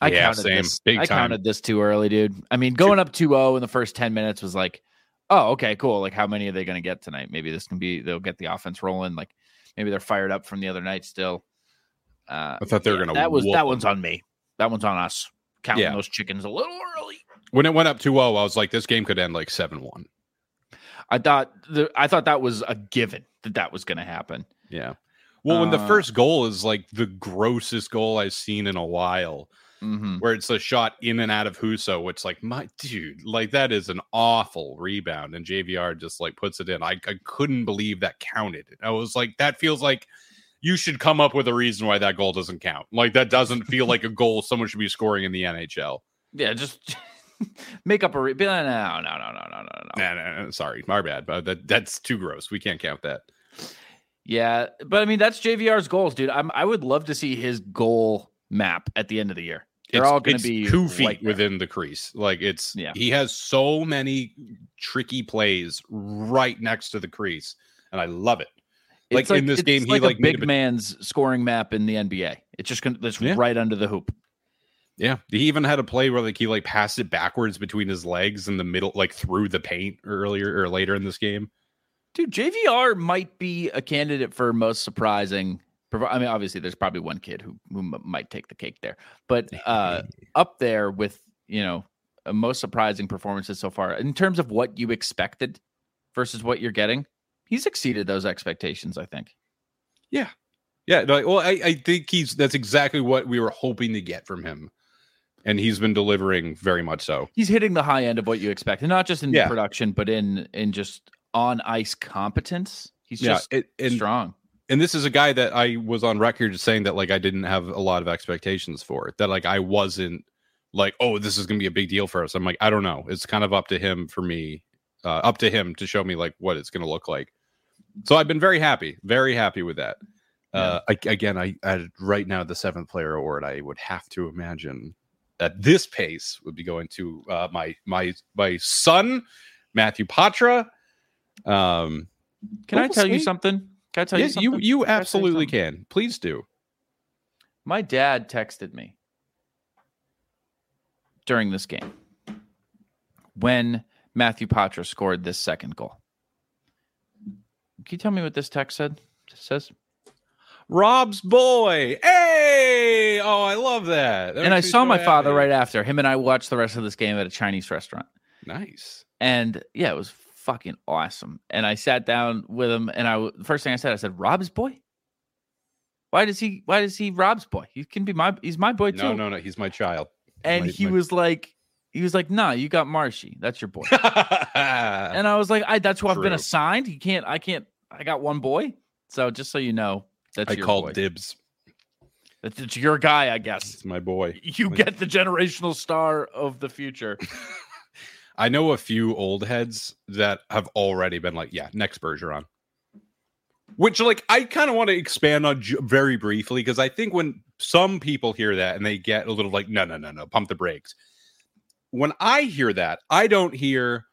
I Yeah, counted same. This, Big I time. counted this too early, dude. I mean, going up 2-0 in the first ten minutes was like, oh, okay, cool. Like, how many are they going to get tonight? Maybe this can be. They'll get the offense rolling. Like, maybe they're fired up from the other night still. Uh, I thought they were yeah, gonna That was that one's on me. That one's on us. Counting Yeah. those chickens a little early. When it went up 2-0, I was like, this game could end like seven one. I thought the, I thought that was a given that that was going to happen. Yeah. Well, when the Uh, first goal is like the grossest goal I've seen in a while, hmm where it's a shot in and out of Husso, it's like my dude, like that is an awful rebound, and JVR just like puts it in. I, I couldn't believe that counted. I was like, that feels like you should come up with a reason why that goal doesn't count. Like that doesn't feel like a goal someone should be scoring in the NHL. Yeah, just <laughs> <laughs> make up a re- like, no, no, no, no, no, no, no. Nah, nah, nah, sorry, my bad, but that that's too gross. We can't count that. Yeah, but I mean that's JVR's goals, dude. I'm I would love to see his goal map at the end of the year. They're It's- all going to be two feet right within the crease. Like it's Yeah. he has so many tricky plays right next to the crease, and I love it. Like, It's in this it's game, he like, like a big a man's scoring map in the NBA. It's just gonna that's Yeah. right under the hoop. Yeah, he even had a play where like he like passed it backwards between his legs in the middle, like through the paint earlier or later in this game. Dude, JVR might be a candidate for most surprising. I mean, obviously, there's probably one kid who who might take the cake there, but uh, <laughs> up there with you know most surprising performances so far in terms of what you expected versus what you're getting. He's exceeded those expectations, I think. yeah, no, well, I, I think he's that's exactly what we were hoping to get from him, and he's been delivering very much so. He's hitting the high end of what you expect, and not just in Yeah. production, but in in just on ice competence. He's Yeah, just it, and strong. and this is a guy that I was on record saying that like I didn't have a lot of expectations for that like I wasn't like oh this is gonna be a big deal for us. I'm like I don't know. It's kind of up to him for me, uh, up to him to show me like what it's gonna look like. So I've been very happy, very happy with that. Uh, I, again, I, I right now the seventh player award I would have to imagine at this pace would be going to uh, my my my son Matthew Poitras. Um, Can I tell you something? Can I tell you something? you you Can you absolutely can. Please do. My dad texted me during this game when Matthew Poitras scored this second goal. Can you tell me what this text said? It says, Rob's boy. Hey! Oh, I love that. That and I saw so my father right after. Him and I watched the rest of this game at a Chinese restaurant. Nice. And yeah, it was fucking awesome. And I sat down with him, and I the first thing I said, I said, "Rob's boy." Why does he? Why does he Rob's boy? He can be my. He's my boy too. No, no, no. He's my child. and my- he my- was like, he was like, "Nah, you got Marshy. That's your boy." and <laughs> and I was like, "I that's who I've been assigned. He can't. I can't. I got one boy. So just so you know, that's I your called boy. dibs. That's it's your guy, I guess. It's my boy. You My- get the generational star of the future. <laughs> I know a few old heads that have already been like, yeah, next Bergeron. Which, like, I kind of want to expand on ju- very briefly because I think when some people hear that and they get a little like, no, no, no, no, pump the brakes. When I hear that, I don't hear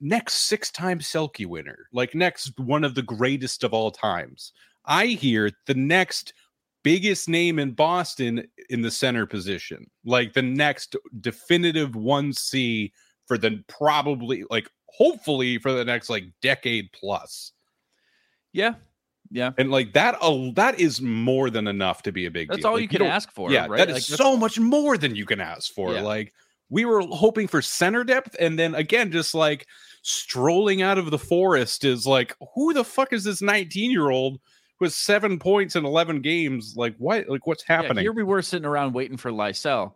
next six time Selke winner, like next one of the greatest of all times. I hear the next biggest name in Boston in the center position, like the next definitive 1C for the probably like hopefully for the next like decade plus. Yeah. Yeah. And like that uh, that is more than enough to be a big That's deal. all Like, you can ask for. Yeah, right? that is Like, that's- so much more than you can ask for. Yeah. Like we were hoping for center depth and then again just like strolling out of the forest is like who the fuck is this 19 year old with seven points in 11 games like what like what's yeah, happening here we were sitting around waiting for Lysell.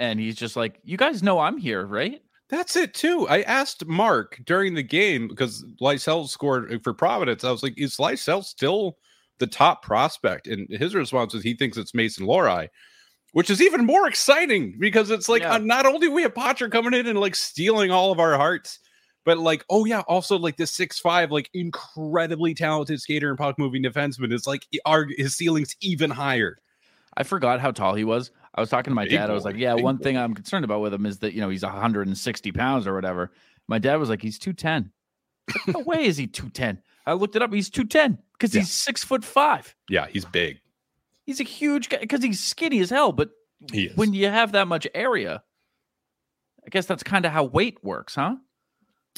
And he's just like, You guys know I'm here, right? That's it too. I asked Mark during the game because Lysell scored for Providence. I was like, "Is Lysell still the top prospect. And his response is he thinks it's Mason Lohrei, which is even more exciting because it's like Yeah. uh, not only we have Poitras coming in and like stealing all of our hearts, but like, oh yeah, also like this six five, like incredibly talented skater and puck moving defenseman is like our his ceiling's even higher. I forgot how tall he was. I was talking to my Big dad. I was like, "Yeah, big one boy. thing I'm concerned about with him is that you know he's 160 pounds or whatever." My dad was like, "He's 210." no way is he 210. I looked it up. He's 210 because Yeah. he's six foot five. Yeah, he's big. He's a huge guy because he's skinny as hell. But when you have that much area, I guess that's kind of how weight works, huh?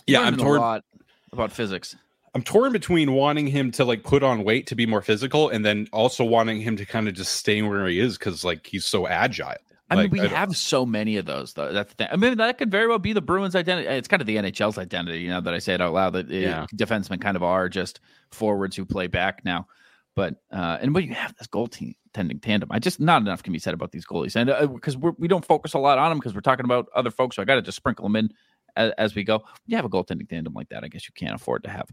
Yeah, I'm a torn. lot about physics. I'm torn between wanting him to like put on weight to be more physical, and then also wanting him to kind of just stay where he is because like he's so agile. I mean, Like, we I have so many of those, though. That's the thing. I mean, that could very well be the Bruins' identity. It's kind of the NHL's identity, you know, that I say it out loud. That uh, Yeah. defensemen kind of are just forwards who play back now. But uh, and when you have this goaltending tandem, I just not enough can be said about these goalies, and because we're we don't focus a lot on them because we're talking about other folks, so I got to just sprinkle them in as, as we go. You have a goaltending tandem like that, I guess you can't afford to have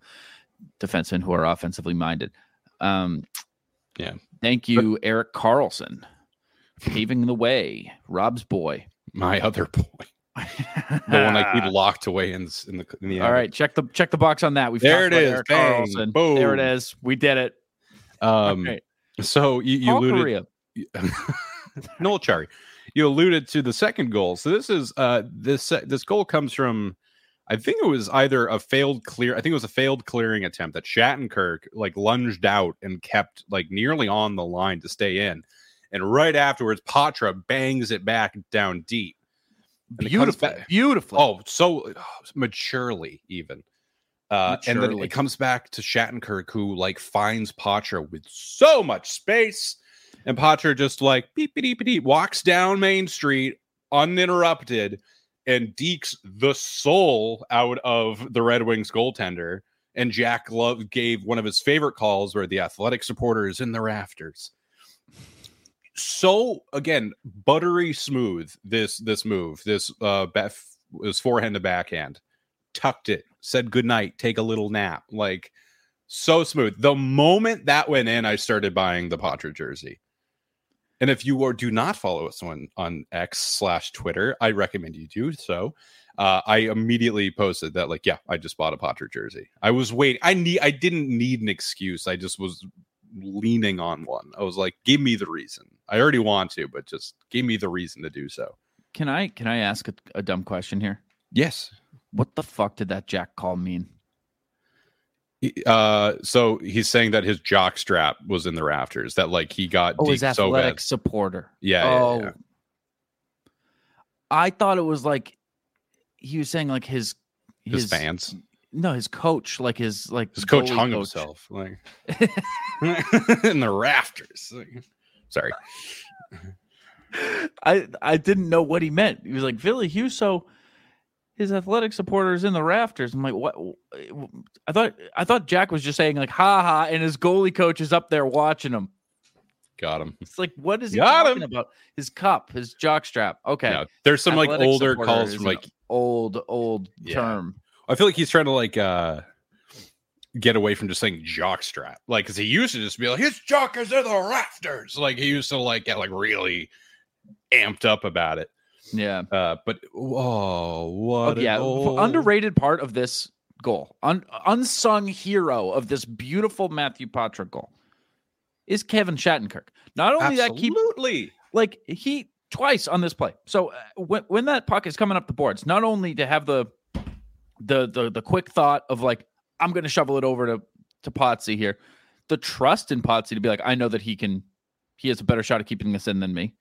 defensemen who are offensively minded. Um, Yeah. Thank you, Erik Karlsson, paving the way. Rob's boy. my other boy, <laughs> the one I keep locked away in, in the in the All right, check the check the box on that. We've There it is. Erik Bang. Karlsson. There it Boom. is. We did it. Um, Okay. so you, you alluded <laughs> Noel Acciari. You alluded to the second goal. So this is uh this this goal comes from I think it was either a failed clear I think it was a failed clearing attempt that Shattenkirk like lunged out and kept like nearly on the line to stay in. And right afterwards Poitras bangs it back down deep. Beautiful. Beautiful. Oh, so oh, maturely even. Uh, and then it comes back to Shattenkirk, who like finds Poitras with so much space, and Poitras just like beep beep beep walks down Main Street uninterrupted and dekes the soul out of the Red Wings goaltender. And Jack Love gave one of his favorite calls where the athletic supporter is in the rafters. So again, buttery smooth. This this move, this uh, was forehand to backhand, tucked it, said goodnight, take a little nap, like so smooth. The moment that went in, I started buying the Poitras jersey. And if you are do not follow us on on X slash Twitter, I recommend you do so. Uh, I immediately posted that like, yeah, I just bought a Poitras jersey. I was waiting. I need. I didn't need an excuse. I just was leaning on one. I was like, give me the reason. I already want to, but just give me the reason to do so. Can I can I ask a, a dumb question here? Yes. What the fuck did that Jack call mean? Uh, so he's saying that his jock strap was in the rafters. That like he got Oh, his deked so athletic supporter. Yeah, yeah, oh, yeah. I thought it was like he was saying like his His, fans. No, his coach, like his like His coach hung coach. himself like <laughs> <laughs> in the rafters. Like, Sorry. I I didn't know what he meant. He was like Billy so his athletic supporters in the rafters. I'm like, what? I thought I thought Jack was just saying like, ha ha, and his goalie coach is up there watching him. Got him. It's like, what is he Got talking him. about? His cup, his jock strap. Okay, Yeah, there's some like older calls from like old old Yeah. term. I feel like he's trying to like uh get away from just saying jock strap. Like cuz he used to just be like his jock is in the rafters. Like he used to like get like really amped up about it. Yeah. Uh but whoa, what Oh, a yeah, goal. underrated part of this goal, un- unsung hero of this beautiful Matthew Poitras goal is Kevin Shattenkirk. Not only that, keep Absolutely. like he twice on this play. So uh, when when that puck is coming up the boards, not only to have the the the the quick thought of like I'm going to shovel it over to to Potsy here, the trust in Potsy to be like I know that he can he has a better shot at keeping this in than me.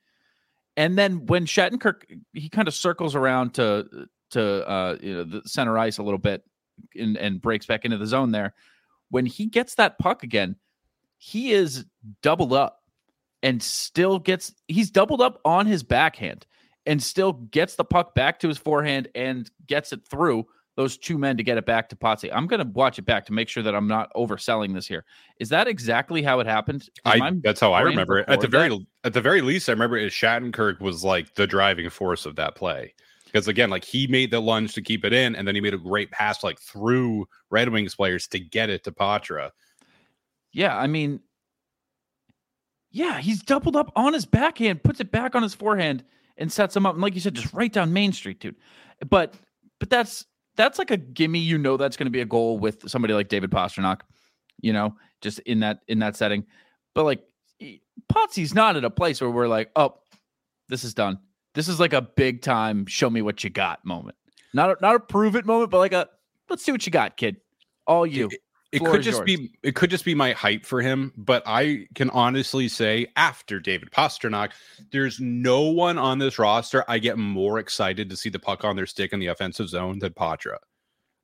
And then when Shattenkirk he kind of circles around to to uh you know the center ice a little bit and and breaks back into the zone there. When he gets that puck again, he is doubled up and still gets he's doubled up on his backhand and still gets the puck back to his forehand and gets it through those two men to get it back to Potsy. I'm going to watch it back to make sure that I'm not overselling this here. Is that exactly how it happened? Is I that's how I remember it. At the very at the very least, I remember it, Shattenkirk was like the driving force of that play. Because again, like he made the lunge to keep it in, and then he made a great pass like through Red Wings players to get it to Poitras. Yeah, I mean, Yeah, he's doubled up on his backhand, puts it back on his forehand, and sets him up. And like you said, just right down Main Street, dude. But but that's that's like a gimme. You know that's going to be a goal with somebody like David Pastrnak. You know, just in that in that setting. But like Potsy's not at a place where we're like, oh, this is done. This is like a big time show me what you got moment. Not a, not a prove it moment, but like a let's see what you got, kid. All you. It, it could just yours. be it could just be my hype for him, but I can honestly say after David Pastrnak, there's no one on this roster I get more excited to see the puck on their stick in the offensive zone than Poitras.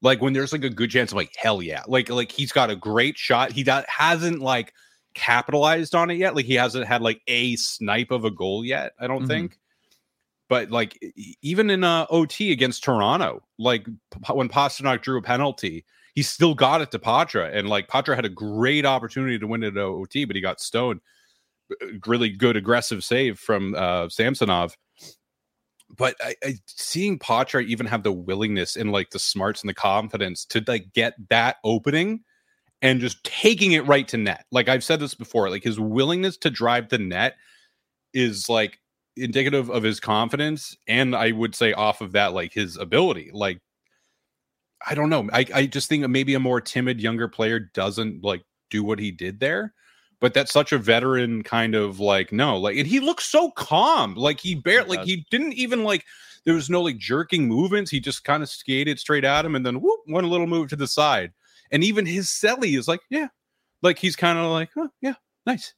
Like when there's like a good chance, I'm like, hell yeah. Like like he's got a great shot. He does, hasn't like capitalized on it yet. Like he hasn't had like a snipe of a goal yet, I don't mm-hmm. think. But like even in uh, OT against Toronto, like when Pastrnak drew a penalty, he still got it to Poitras. And like Poitras had a great opportunity to win it at OT, but he got stoned. Uh, really good aggressive save from uh, Samsonov. But I, I, seeing Poitras even have the willingness and like the smarts and the confidence to like get that opening and just taking it right to net. Like I've said this before, like his willingness to drive the net is like indicative of his confidence and I would say off of that like his ability. Like I don't know. I, I just think maybe a more timid younger player doesn't like do what he did there. But that's such a veteran kind of like no, like and he looks so calm. Like he barely like he didn't even like there was no like jerking movements. He just kind of skated straight at him and then whoop, one little move to the side. And even his celly is like, yeah. Like he's kind of like, oh yeah, nice.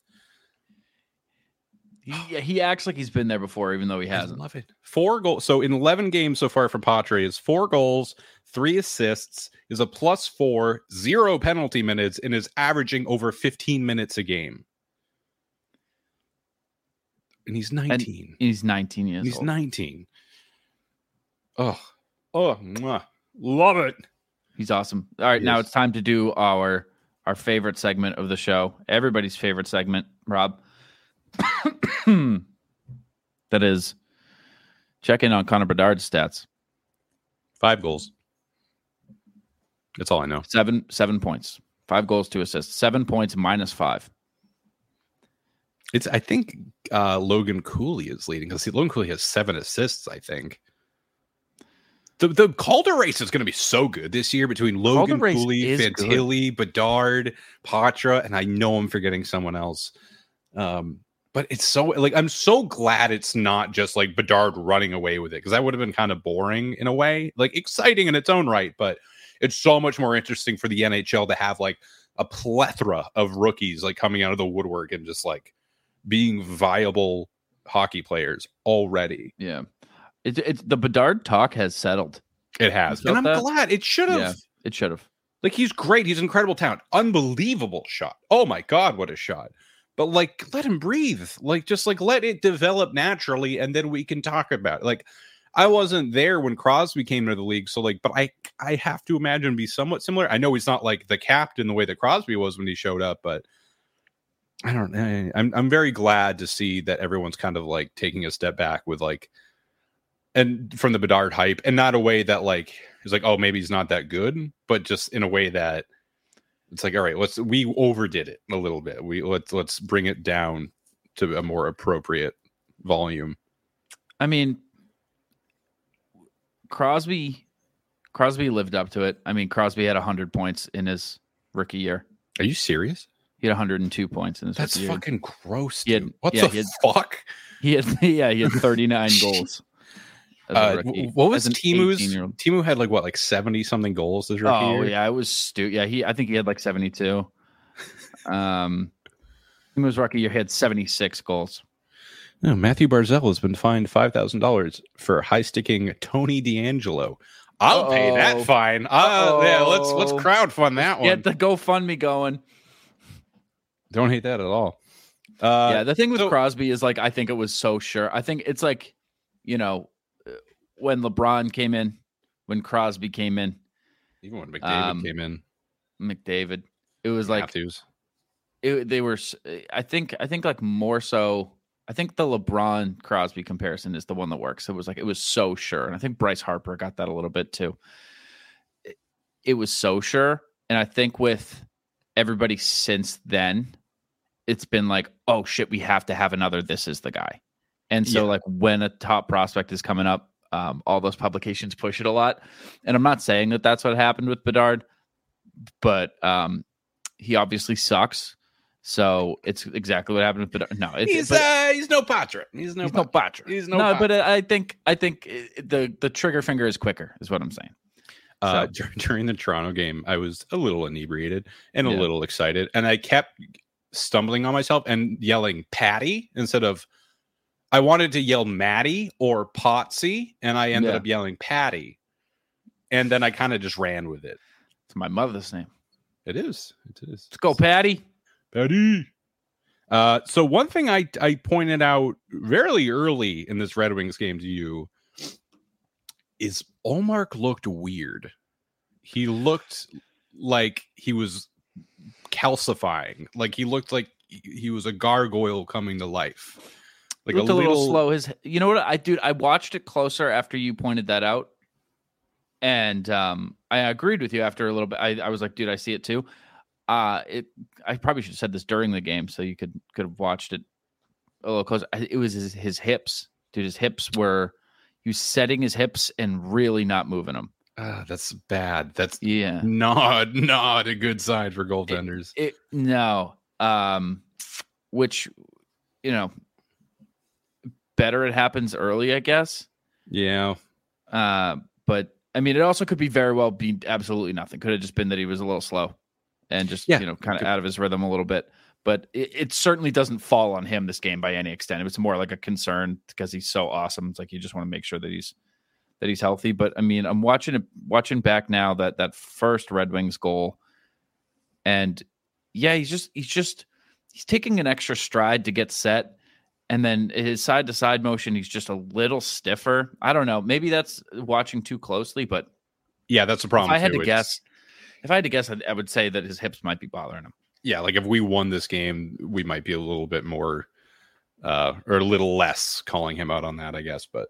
He, he acts like he's been there before, even though he hasn't. I love it. Four goals. So in 11 games so far for Poitras is four goals, three assists, is a plus four, zero penalty minutes, and is averaging over 15 minutes a game. And he's 19. And he's 19 years he's old. 19. Oh, oh, mwah. love it. He's awesome. All right, yes. now it's time to do our our favorite segment of the show. Everybody's favorite segment, Rob. <coughs> that is check in on Connor Bedard's stats. Five goals. That's all I know. Seven seven points. Five goals, two assists. Seven points minus five. It's I think uh, Logan Cooley is leading because Logan Cooley has seven assists. I think the the Calder race is going to be so good this year between Logan Cooley, Fantilli, Bedard, Poitras, and I know I'm forgetting someone else. Um, but it's so like I'm so glad it's not just like Bedard running away with it because that would have been kind of boring in a way, like exciting in its own right, but it's so much more interesting for the NHL to have like a plethora of rookies like coming out of the woodwork and just like being viable hockey players already. Yeah. It's it's the Bedard talk has settled. It has. And I'm that? glad it should have. Yeah, it should have. Like he's great. He's incredible talent. Unbelievable shot. Oh my god, what a shot but like let him breathe like just like let it develop naturally and then we can talk about it like i wasn't there when crosby came into the league so like but i i have to imagine be somewhat similar. I know he's not like the captain the way that crosby was when he showed up but i don't know. I'm, I'm very glad to see that everyone's kind of like taking a step back with like and from the bedard hype and not a way that like is like oh maybe he's not that good but just in a way that it's like all right let's we overdid it a little bit. We let's let's bring it down to a more appropriate volume. I mean crosby crosby lived up to it i mean crosby had 100 points in his rookie year are you serious he had 102 points in his rookie. Year. That's fucking gross dude. Had, what yeah, the he had, fuck he had <laughs> yeah he had <laughs> 39 goals uh, what was Teemu's? Teemu had like what, like seventy something goals this rookie Oh year? yeah, it was stu. Yeah, he. I think he had like seventy two. <laughs> um, Teemu's rookie year had seventy six goals. No, Mathew Barzal has been fined five thousand dollars for high sticking Tony DeAngelo. I'll Uh-oh. pay that fine. Uh, yeah, let's let's crowd fund that one. Get the GoFundMe going. Don't hate that at all. Uh, yeah, the thing with so, Crosby is like I think it was so sure. I think it's like, you know, when LeBron came in, when Crosby came in, even when McDavid um, came in, McDavid, it was Matthews. like it, they were. I think. I think like more so. I think the LeBron Crosby comparison is the one that works. It was like it was so sure, and I think Bryce Harper got that a little bit too. It, it was so sure, and I think with everybody since then, it's been like, oh shit, we have to have another. This is the guy. And so, Yeah. like, when a top prospect is coming up, um, all those publications push it a lot. And I'm not saying that that's what happened with Bedard, but um, he obviously sucks. So it's exactly what happened with Bedard. No, it's he's but- uh, he's no Poitras. He's no he's no Poitras. He's no, No, Poitras. but I think I think the the trigger finger is quicker, is what I'm saying. Uh, So- dur- during the Toronto game, I was a little inebriated and a Yeah. little excited, and I kept stumbling on myself and yelling "Patty" instead of. I wanted to yell Maddie or Potsy, and I ended Yeah. up yelling Patty, and then I kind of just ran with it. It's my mother's name. It is. It is. Let's go, Patty. Patty. Uh, so one thing I I pointed out very early in this Red Wings game to you is Ullmark looked weird. He looked like he was calcifying. Like he looked like he was a gargoyle coming to life. Like looked a little, slow. His, you know what I dude? I watched it closer after you pointed that out, and um, I agreed with you after a little bit. I, I was like, dude, I see it too. Uh, it. I probably should have said this during the game so you could could have watched it a little closer. It was his, his hips, dude. His hips were. He was setting his hips and really not moving them. Ah, that's bad. That's Yeah. not not a good sign for goaltenders. It no. Um which you know better it happens early, I guess. yeah. Uh but I mean it also could be very well be absolutely nothing. Could have just been that he was a little slow and just Yeah, you know kind of out of his rhythm a little bit. But it, it certainly doesn't fall on him this game by any extent. It was more like a concern because he's so awesome. It's like you just want to make sure that he's that he's healthy. But I mean, I'm watching it watching back now that that first Red Wings goal, and yeah, he's just he's just he's taking an extra stride to get set, and then his side to side motion, he's just a little stiffer. I don't know. Maybe that's watching too closely, but Yeah, that's the if problem. I had too. to It's- guess, if I had to guess, I'd, I would say that his hips might be bothering him. yeah, like if we won this game, we might be a little bit more uh or a little less calling him out on that, I guess. But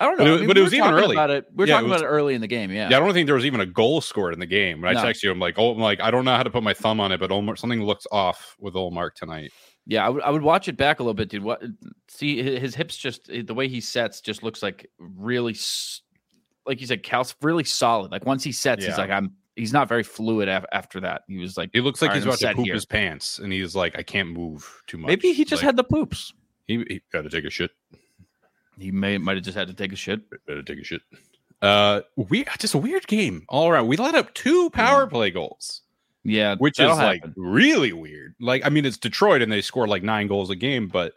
I don't But know. it- I mean, but we it was even early. About it. We are Yeah, talking was- about it early in the game. Yeah. yeah, I don't think there was even a goal scored in the game. When I No. texted you, I'm like, oh, I'm like, I don't know how to put my thumb on it, but Ullmark, something looks off with Ullmark tonight. Yeah, I would I would watch it back a little bit, dude. What see his hips just the way he sets just looks like really like you said, Cal's really solid. Like once he sets, he's like I'm. He's not very fluid af- after that. He was like He looks like he's about to poop here. his pants, and he's like, I can't move too much. maybe he just Like, had the poops. he, he got to take a shit. He may might have just had to take a shit. Better take a shit. Uh, we just a weird game all around. We let up two power play goals. Yeah, which is like really weird. Like, I mean, it's Detroit and they score like nine goals a game, but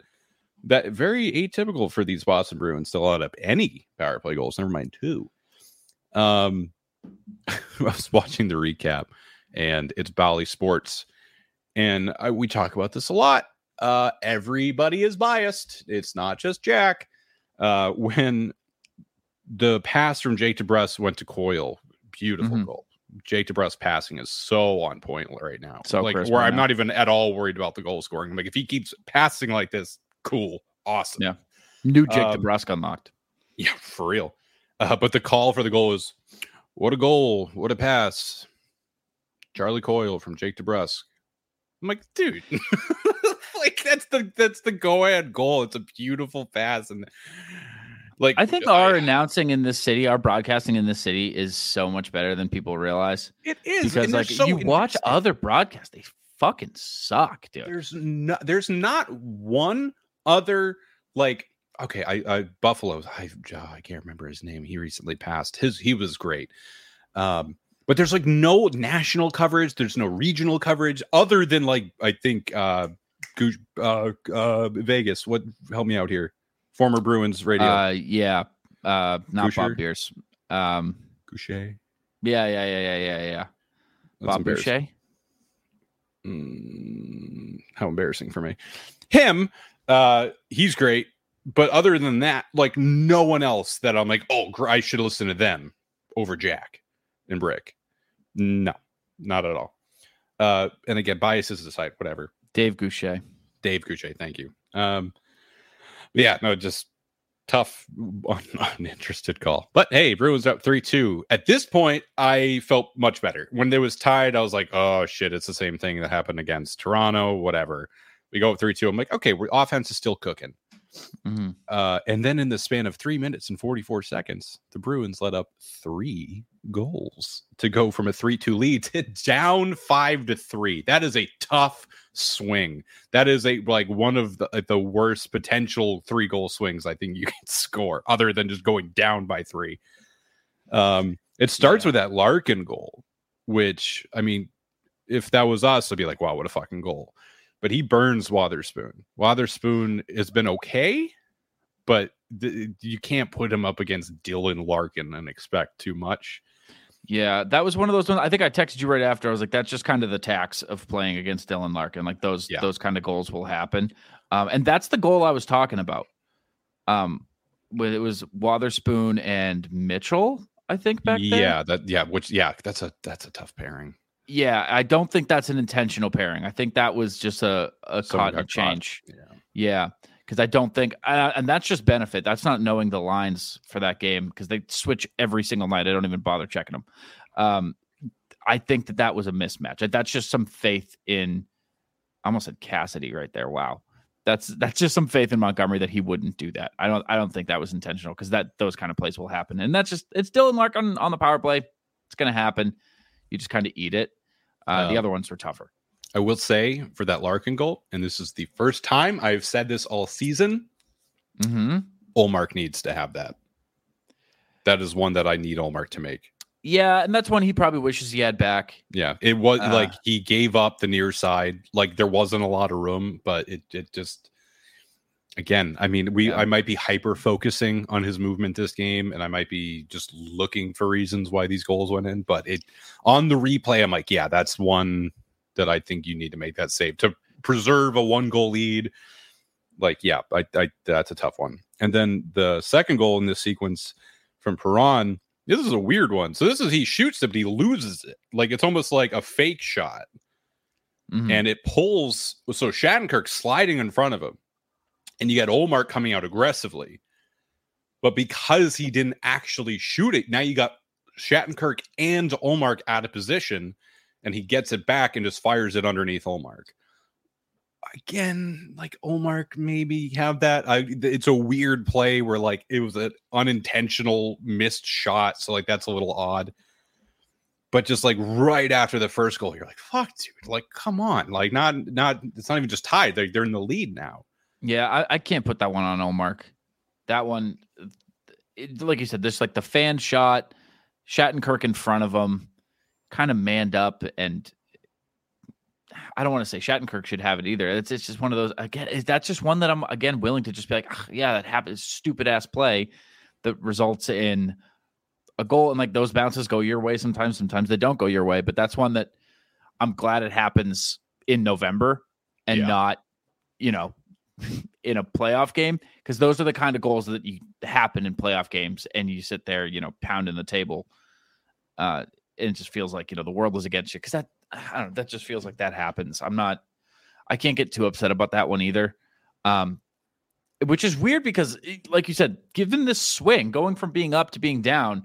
that very atypical for these Boston Bruins to let up any power play goals. Never mind two. Um, <laughs> I was watching the recap, and it's Bally Sports, and I, we talk about this a lot. Uh, everybody is biased. It's not just Jack. Uh, <laughs> when the pass from Jake DeBrusk went to Coyle, beautiful Mhm. goal. Jake DeBrusk passing is so on point right now. So like where I'm now. not even at all worried about the goal scoring. I'm like if he keeps passing like this, cool, awesome. Yeah. new Jake um, DeBrusk unlocked. <laughs> Yeah, for real. Uh, but the call for the goal is what a goal, what a pass. Charlie Coyle from Jake DeBrusk. I'm like, dude, <laughs> like that's the that's the go ahead goal. It's a beautiful pass, and like I think our announcing in this city, our broadcasting in this city, is so much better than people realize. it is Because like so you watch other broadcasts, they fucking suck, dude. there's no there's not one other like okay i i buffalo's i i can't remember his name he recently passed his he was great um but there's like no national coverage there's no regional coverage other than like i think uh uh, uh vegas what help me out here former bruins radio Uh, yeah, uh, not Boucher? Bob Pierce. Um, Goucher. yeah, yeah, yeah, yeah, yeah, yeah. That's Bob. Boucher. Mm, how embarrassing for me. Him, uh, he's great, but other than that, like no one else that I'm like, oh, I should listen to them over Jack and Brick. No, not at all. Uh, and again, biases aside, whatever. Dave Goucher. Dave Goucher, thank you. Um, yeah, no, just tough, <laughs> un- uninterested call. But hey, Bruins up three two. At this point, I felt much better. When it was tied, I was like, oh shit, it's the same thing that happened against Toronto. Whatever. We go up three two. I'm like, okay, we offense is still cooking. Hmm Uh, and then in the span of three minutes and 44 seconds, the Bruins let up three goals to go from a 3 2 lead to <laughs> down five to three. That is a tough swing. That is a like one of the, like, the worst potential three goal swings I think you <laughs> can score, other than just going down by three. Um, it starts Yeah. with that Larkin goal, which I mean, if that was us, I'd be like, wow, what a fucking goal. But he burns Wotherspoon. Wotherspoon has been okay, but th- you can't put him up against Dylan Larkin and expect too much. Yeah, that was one of those ones. I think I texted you right after. I was like, "That's just kind of the tax of playing against Dylan Larkin. Like those Yeah. those kind of goals will happen." Um, and that's the goal I was talking about. Um, when it was Wotherspoon and Mitchell, I think back there. yeah, that yeah, which yeah, that's a that's a tough pairing. Yeah, I don't think that's an intentional pairing. I think that was just a a caught and caught. change. Yeah. Yeah, because I don't think, uh, and that's just benefit. That's not knowing the lines for that game because they switch every single night. I don't even bother checking them. Um, I think that that was a mismatch. That's just some faith in. I almost said Cassidy right there. Wow, that's that's just some faith in Montgomery that he wouldn't do that. I don't I don't think that was intentional because that those kind of plays will happen, and that's just it's Dylan Larkin on the power play. It's going to happen. You just kind of eat it. Uh, the Um, other ones were tougher. I will say for that Larkin goal, and this is the first time I've said this all season, hmm Ullmark needs to have that. That is one that I need Ullmark to make. Yeah, and that's one he probably wishes he had back. Yeah, it was Uh. like he gave up the near side. Like there wasn't a lot of room, but it it just again, I mean, we Yeah. I might be hyper focusing on his movement this game, and I might be just looking for reasons why these goals went in. But it on the replay, I'm like, yeah, that's one that I think you need to make that save to preserve a one goal lead. Like, yeah, I, I that's a tough one. And then the second goal in this sequence from Perron, this is a weird one. So this is he shoots it, but he loses it. Like it's almost like a fake shot Mhm. and it pulls so Shattenkirk sliding in front of him, and you got Ullmark coming out aggressively. But because he didn't actually shoot it, now you got Shattenkirk and Ullmark out of position, and he gets it back and just fires it underneath Ullmark. Again, like Ullmark maybe have that. I it's a weird play where like it was an unintentional missed shot, so like that's a little odd but just like right after the first goal, you're like, "Fuck, dude! Like, come on! Like, not, not. It's not even just tied. They're they're in the lead now." Yeah, I, I can't put that one on Ullmark. That one, it, like you said, there's like the fan shot, Shattenkirk in front of him, kind of manned up, and I don't want to say Shattenkirk should have it either. It's it's just one of those again. Is that's just one that I'm again willing to just be like, "Ah, yeah, that happens. Stupid ass play that results in a goal, and like those bounces go your way sometimes. Sometimes they don't go your way, but that's one that I'm glad it happens in November and Yeah. not, you know, in a playoff game because those are the kind of goals that you happen in playoff games and you sit there, you know, pounding the table. Uh, and it just feels like, you know, the world is against you because that, I don't know, that just feels like that happens. I'm not, I can't get too upset about that one either. Um, which is weird because, eh, like you said, given this swing going from being up to being down,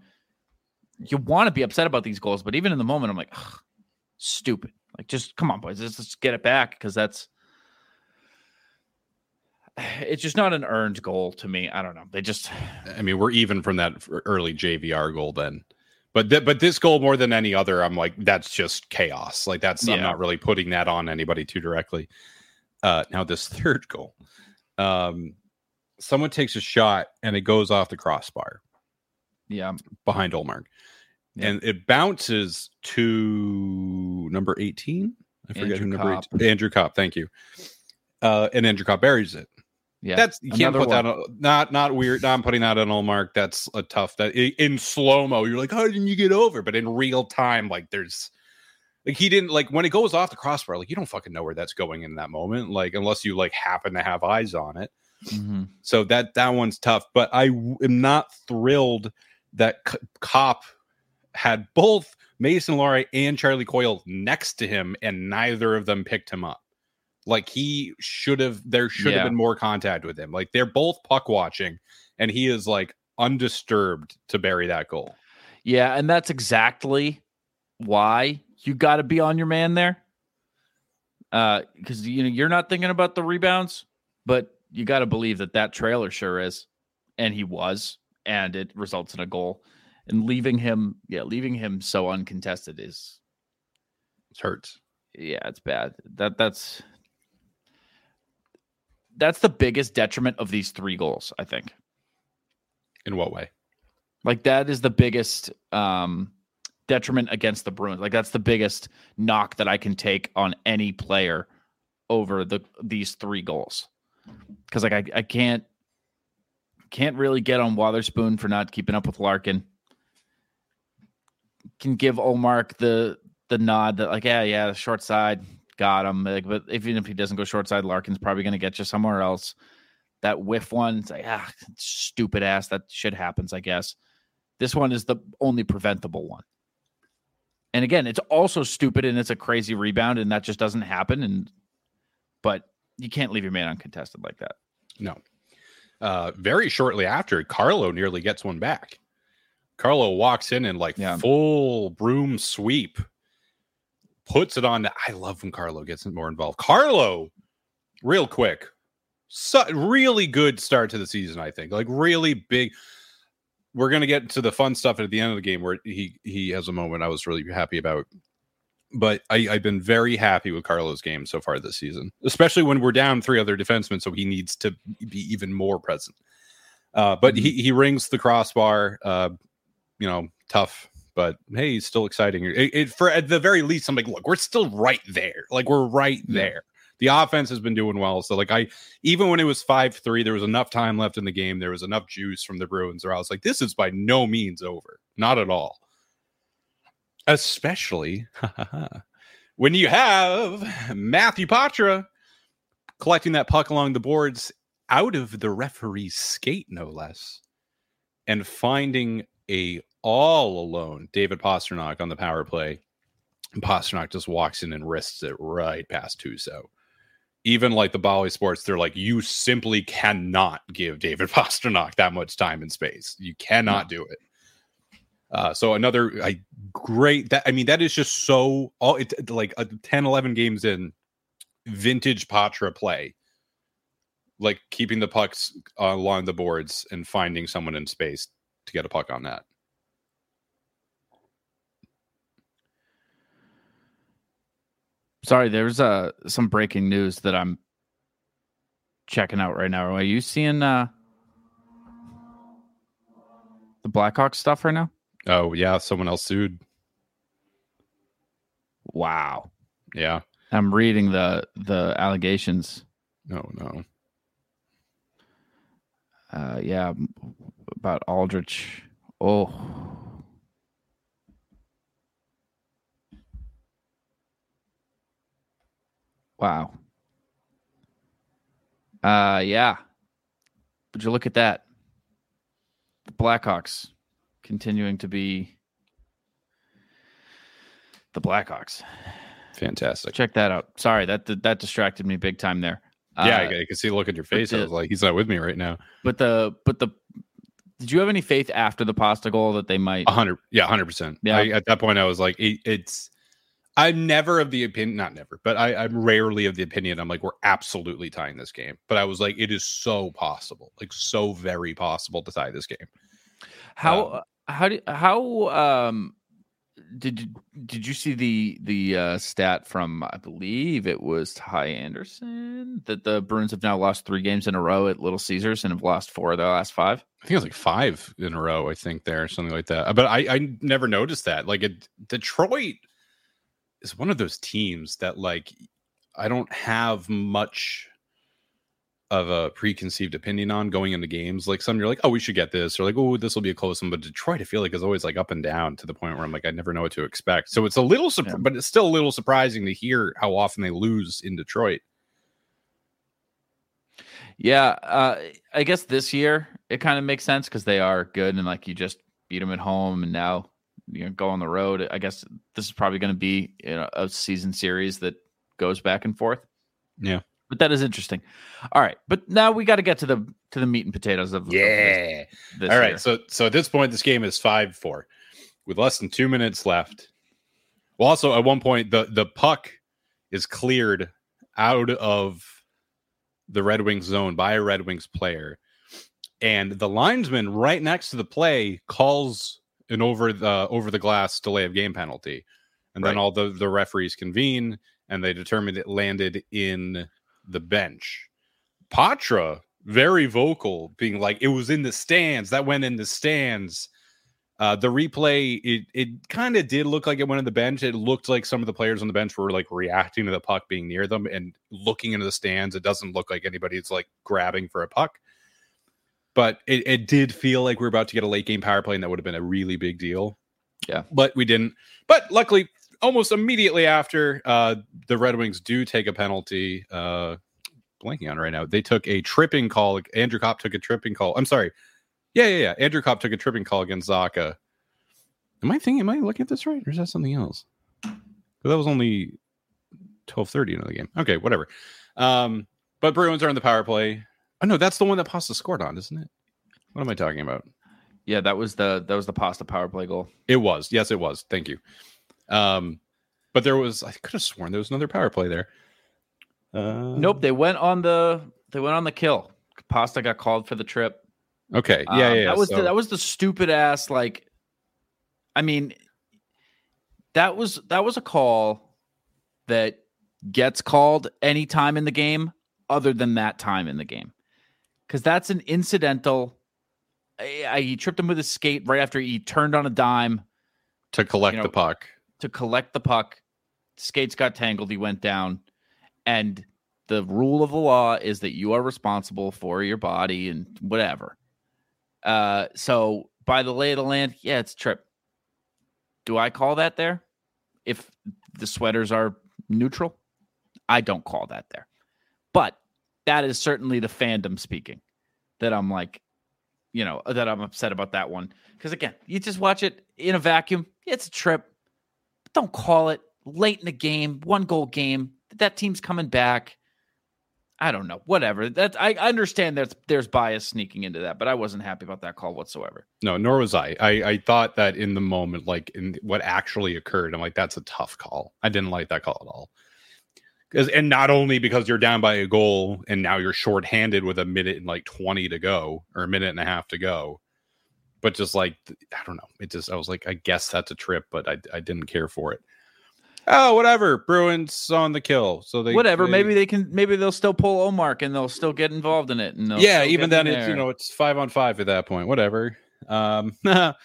you want to be upset about these goals, but even in the moment, I'm like, stupid. Like, just come on, boys, let's, let's get it back because that's it's just not an earned goal to me. I don't know. They just I mean, we're even from that early JVR goal then. But th- but this goal more than any other, I'm like, that's just chaos. Like that's I'm not really putting that on anybody too directly. Uh, now this <laughs> third goal, um, someone takes a shot and it goes off the crossbar yeah behind Ullmark, Yeah. and it bounces to number 18. I forget Andrew who number Copp. 18. Andrew Copp. Thank you. Uh, and Andrew Copp buries it. Yeah. That's you can't put that on not not weird. Not putting that on Ullmark. That's a tough that in slow mo. You're like, how didn't you get over? But in real time, like there's like he didn't like when it goes off the crossbar. Like you don't fucking know where that's going in that moment. Like unless you like happen to have eyes on it. Mhm. So that that one's tough. But I w- am not thrilled that C- Copp had both Mason Lohrei and Charlie Coyle next to him, and neither of them picked him up. Like he should have, there should Yeah. have been more contact with him. Like they're both puck watching, and he is like undisturbed to bury that goal. Yeah, and that's exactly why you got to be on your man there. Uh, because you know you're not thinking about the rebounds, but you got to believe that that trailer sure is, and he was, and it results in a goal. And leaving him, yeah, leaving him so uncontested is It hurts. yeah, it's bad. That that's that's the biggest detriment of these three goals, I think. In what way? Like that is the biggest um detriment against the Bruins. Like that's the biggest knock that I can take on any player over the these three goals. Cuz like I I can't can't really get on Wotherspoon for not keeping up with Larkin. Can give Ullmark the the nod that like yeah yeah the short side got him like, but even if he doesn't go short side Larkin's probably going to get you somewhere else. That whiff one, it's like ah stupid ass that shit happens I guess. This one is the only preventable one. And again, it's also stupid and it's a crazy rebound and that just doesn't happen and but you can't leave your man uncontested like that. No. Uh, very shortly after, Carlo nearly gets one back. Carlo walks in and like Yeah. full broom sweep, puts it on. I love when Carlo gets more involved. Carlo, real quick, so, really good start to the season. I think like really big. We're gonna get to the fun stuff at the end of the game where he he has a moment I was really happy about. But I, I've been very happy with Carlo's game so far this season, especially when we're down three other defensemen, so he needs to be even more present. Uh, but he he rings the crossbar. Uh, you know, tough, but hey, it's still exciting. It, it- for at the very least, I'm like, look, we're still right there. Like we're right there. The offense has been doing well. So like I even when it was five three, there was enough time left in the game. There was enough juice from the Bruins where I was like, this is by no means over. Not at all. Especially <laughs> when you have Matthew Poitras collecting that puck along the boards out of the referee's skate, no less, and finding a all alone David Pastrnak on the power play. And Pastrnak just walks in and wrists it right past Husso. Even like the Bally Sports, they're like, you simply cannot give David <laughs> Pastrnak that much time and space. You cannot do it. Uh, so another I great that I mean that is just so all it like uh, 10 11 games in vintage Poitras play like keeping the pucks uh, along the boards and finding someone in space to get a puck on that. Sorry, there's uh some breaking news that I'm checking out right now. Are you seeing uh the Blackhawks stuff right now? Oh yeah, someone else sued. Wow. Yeah. I'm reading the the allegations. No, no. Uh yeah, about Aldrich. Oh. Wow. Uh yeah. Would you look at that? The Blackhawks continuing to be the Blackhawks. Fantastic. Check that out. Sorry, that that distracted me big time there. yeah, I, Uh, I can see the look at your face. I was like, he's not with me right now. but the but the did you have any faith after the pasta goal that they might A hundred, yeah, hundred percent. Yeah. I, at that point, I was like, it, it's. I'm never of the opinion, not never, but I, I'm rarely of the opinion. I'm like, we're absolutely tying this game. But I was like, it is so possible, like so very possible to tie this game. how um, how did how um did you did you see the the uh stat from I believe it was Ty Anderson that the Bruins have now lost three games in a row at Little Caesars and have lost four of their last five? I think it was like five in a row. I think there, something like that. But I, I never noticed that. Like, it, Detroit is one of those teams that, like, I don't have much of a preconceived opinion on going into games. Like, some you're like, oh, we should get this, or like, oh, this will be a close one. But Detroit, I feel like is always like up and down to the point where I'm like, I never know what to expect. So it's a little, surp- Yeah. but it's still a little surprising to hear how often they lose in Detroit. Yeah, uh, I guess this year it kind of makes sense because they are good and like you just beat them at home and now you know go on the road. I guess this is probably going to be you know, a season series that goes back and forth. Yeah. but that is interesting. All right, but now we got to get to the to the meat and potatoes of of this, this All right. year. So so at this point, this game is five four, with less than two minutes left. Well, also at one point the the puck is cleared out of the Red Wings zone by a Red Wings player. And the linesman right next to the play calls an over the over the glass delay of game penalty. And then all the, the referees convene and they determined it landed in the bench. Poitras, very vocal, being like, it was in the stands. That went in the stands. Uh, the replay, it it kind of did look like it went in the bench. It looked like some of the players on the bench were like reacting to the puck being near them and looking into the stands. It doesn't look like anybody's like grabbing for a puck. But it, it did feel like we are about to get a late game power play, and that would have been a really big deal. Yeah. But we didn't. But luckily, almost immediately after, uh, the Red Wings do take a penalty. Uh, blanking on right now. They took a tripping call. Andrew Copp took a tripping call. I'm sorry. Yeah, yeah, yeah. Andrew Copp took a tripping call against Zacha. Am I thinking? Am I looking at this right, or is that something else? that was only twelve thirty into the game. Okay, whatever. Um, but Bruins are in the power play. Oh no, that's the one that Pasta scored on, isn't it? What am I talking about? Yeah, that was the that was the pasta power play goal. It was. Yes, it was. Thank you. Um, but there was. I could have sworn there was another power play there. Uh, Nope, they went on the they went on the kill. Pasta got called for the trip. Okay. Yeah. Um, yeah. yeah. That was so- the, that was the stupid ass like. I mean, that was that was a call that gets called any time in the game other than that time in the game, because that's an incidental. I, I- he tripped him with his skate right after he turned on a dime to collect you know, the puck. to collect the puck. Skates got tangled. He went down, and the rule of the law is that you are responsible for your body and whatever. Uh, so by the lay of the land, yeah, it's a trip. Do I call that there? If the sweaters are neutral, I don't call that there. But that is certainly the fandom speaking. That I'm like, you know, that I'm upset about that one because again, you just watch it in a vacuum. It's a trip don't call it late in the game, one goal game. That team's coming back. I don't know. Whatever. That I understand there's there's bias sneaking into that, but I wasn't happy about that call whatsoever. No, nor was I. I. I thought that in the moment, like in what actually occurred, I'm like, that's a tough call. I didn't like that call at all. Because and not only because you're down by a goal and now you're shorthanded with a minute and like 20 to go or a minute and a half to go, but just like I don't know. It just I was like, I guess that's a trip, but I I didn't care for it. Oh, whatever. Bruins on the kill. So they whatever. they- maybe they can. Maybe they'll still pull Ullmark and they'll still get involved in it. And yeah, even then it's you know it's five on five at that point. Whatever. Um, <laughs>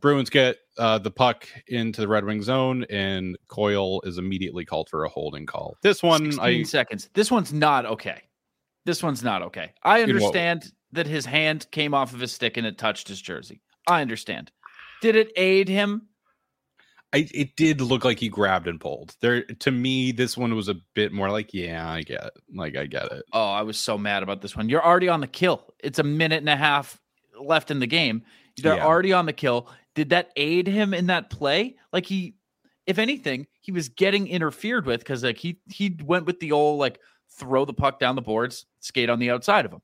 Bruins get uh, the puck into the Red Wing zone, and Coyle is immediately called for a holding call. This one, 16 I seconds. This one's not okay. This one's not okay. I understand that his hand came off of his stick and it touched his jersey. I understand. Did it aid him? I it did look like he grabbed and pulled. There to me, this one was a bit more like, yeah, I get, it. like I get it. Oh, I was so mad about this one. You're already on the kill. It's a minute and a half left in the game. They're Yeah. already on the kill. Did that aid him in that play? Like he, if anything, he was getting interfered with because like he he went with the old like throw the puck down the boards, skate on the outside of him,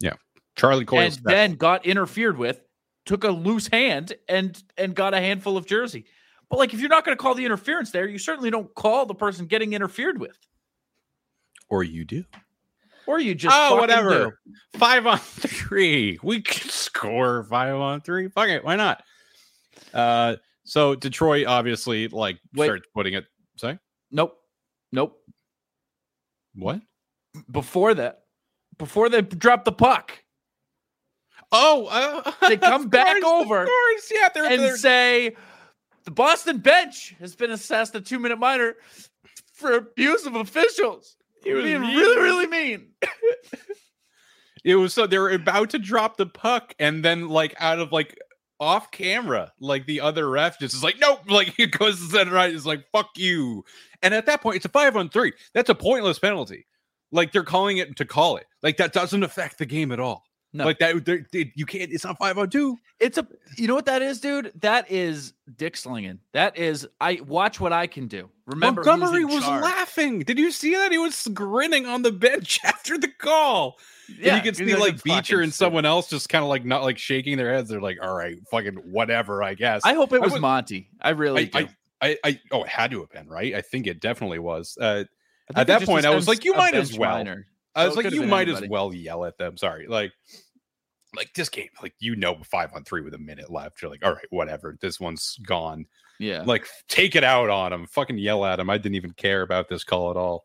Yeah, Charlie Coyle, and then got interfered with, took a loose hand and and got a handful of jersey. But like if you're not going to call the interference there, you certainly don't call the person getting interfered with, or you do. or you just oh, whatever. do. Five on <laughs> three. We can score five on three. Fuck it. Why not? Uh, so Detroit obviously like Wait. starts putting it. Say Nope, nope. what? before that, before they drop the puck Oh, uh, They <laughs> come back course, over Of course, yeah. They're, and they're say the Boston bench has been assessed a two minute minor for abuse of officials. Was being mean. really, really mean. it was so they were about to drop the puck, and then like out of like off camera, like the other ref just is like, nope, <laughs> like he goes to center right, is like, fuck you. And at that point, it's a five on three. That's a pointless penalty. Like they're calling it to call it. Like that doesn't affect the game at all. No. Like that, you can't. It's not five on two. It's a you know what that is, dude? That is dick slinging. That is I watch what I can do. Remember Montgomery was charge. laughing. Did you see that? He was grinning on the bench <laughs> after the call. Yeah, and you can see like Beecher and someone else just kind of like not like shaking their heads. They're like, all right, fucking whatever, I guess. I hope it I was Monty. I really I, do. I, I, I, oh, it had to have been right. I think it definitely was. Uh, At that point, I was like, you might as well. minor. I was it like, you might as well yell at them. Sorry, like, like this game, like you know, five on three with a minute left. You're like, all right, whatever. This one's gone. Yeah. Like, take it out on him. Fucking yell at him. I didn't even care about this call at all.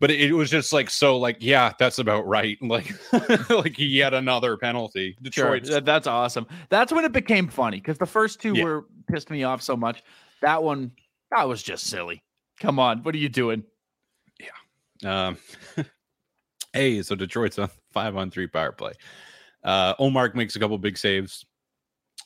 But it, it was just like so. Like, yeah, that's about right. <laughs> Like, like yet another penalty. Detroit. that- that's awesome. That's when it became funny because the first two Yeah. were pissed me off so much. That one, that was just silly. Come on, what are you doing? Yeah. Um, <laughs> hey, so Detroit's on five on three power play. Uh, Omar makes a couple big saves,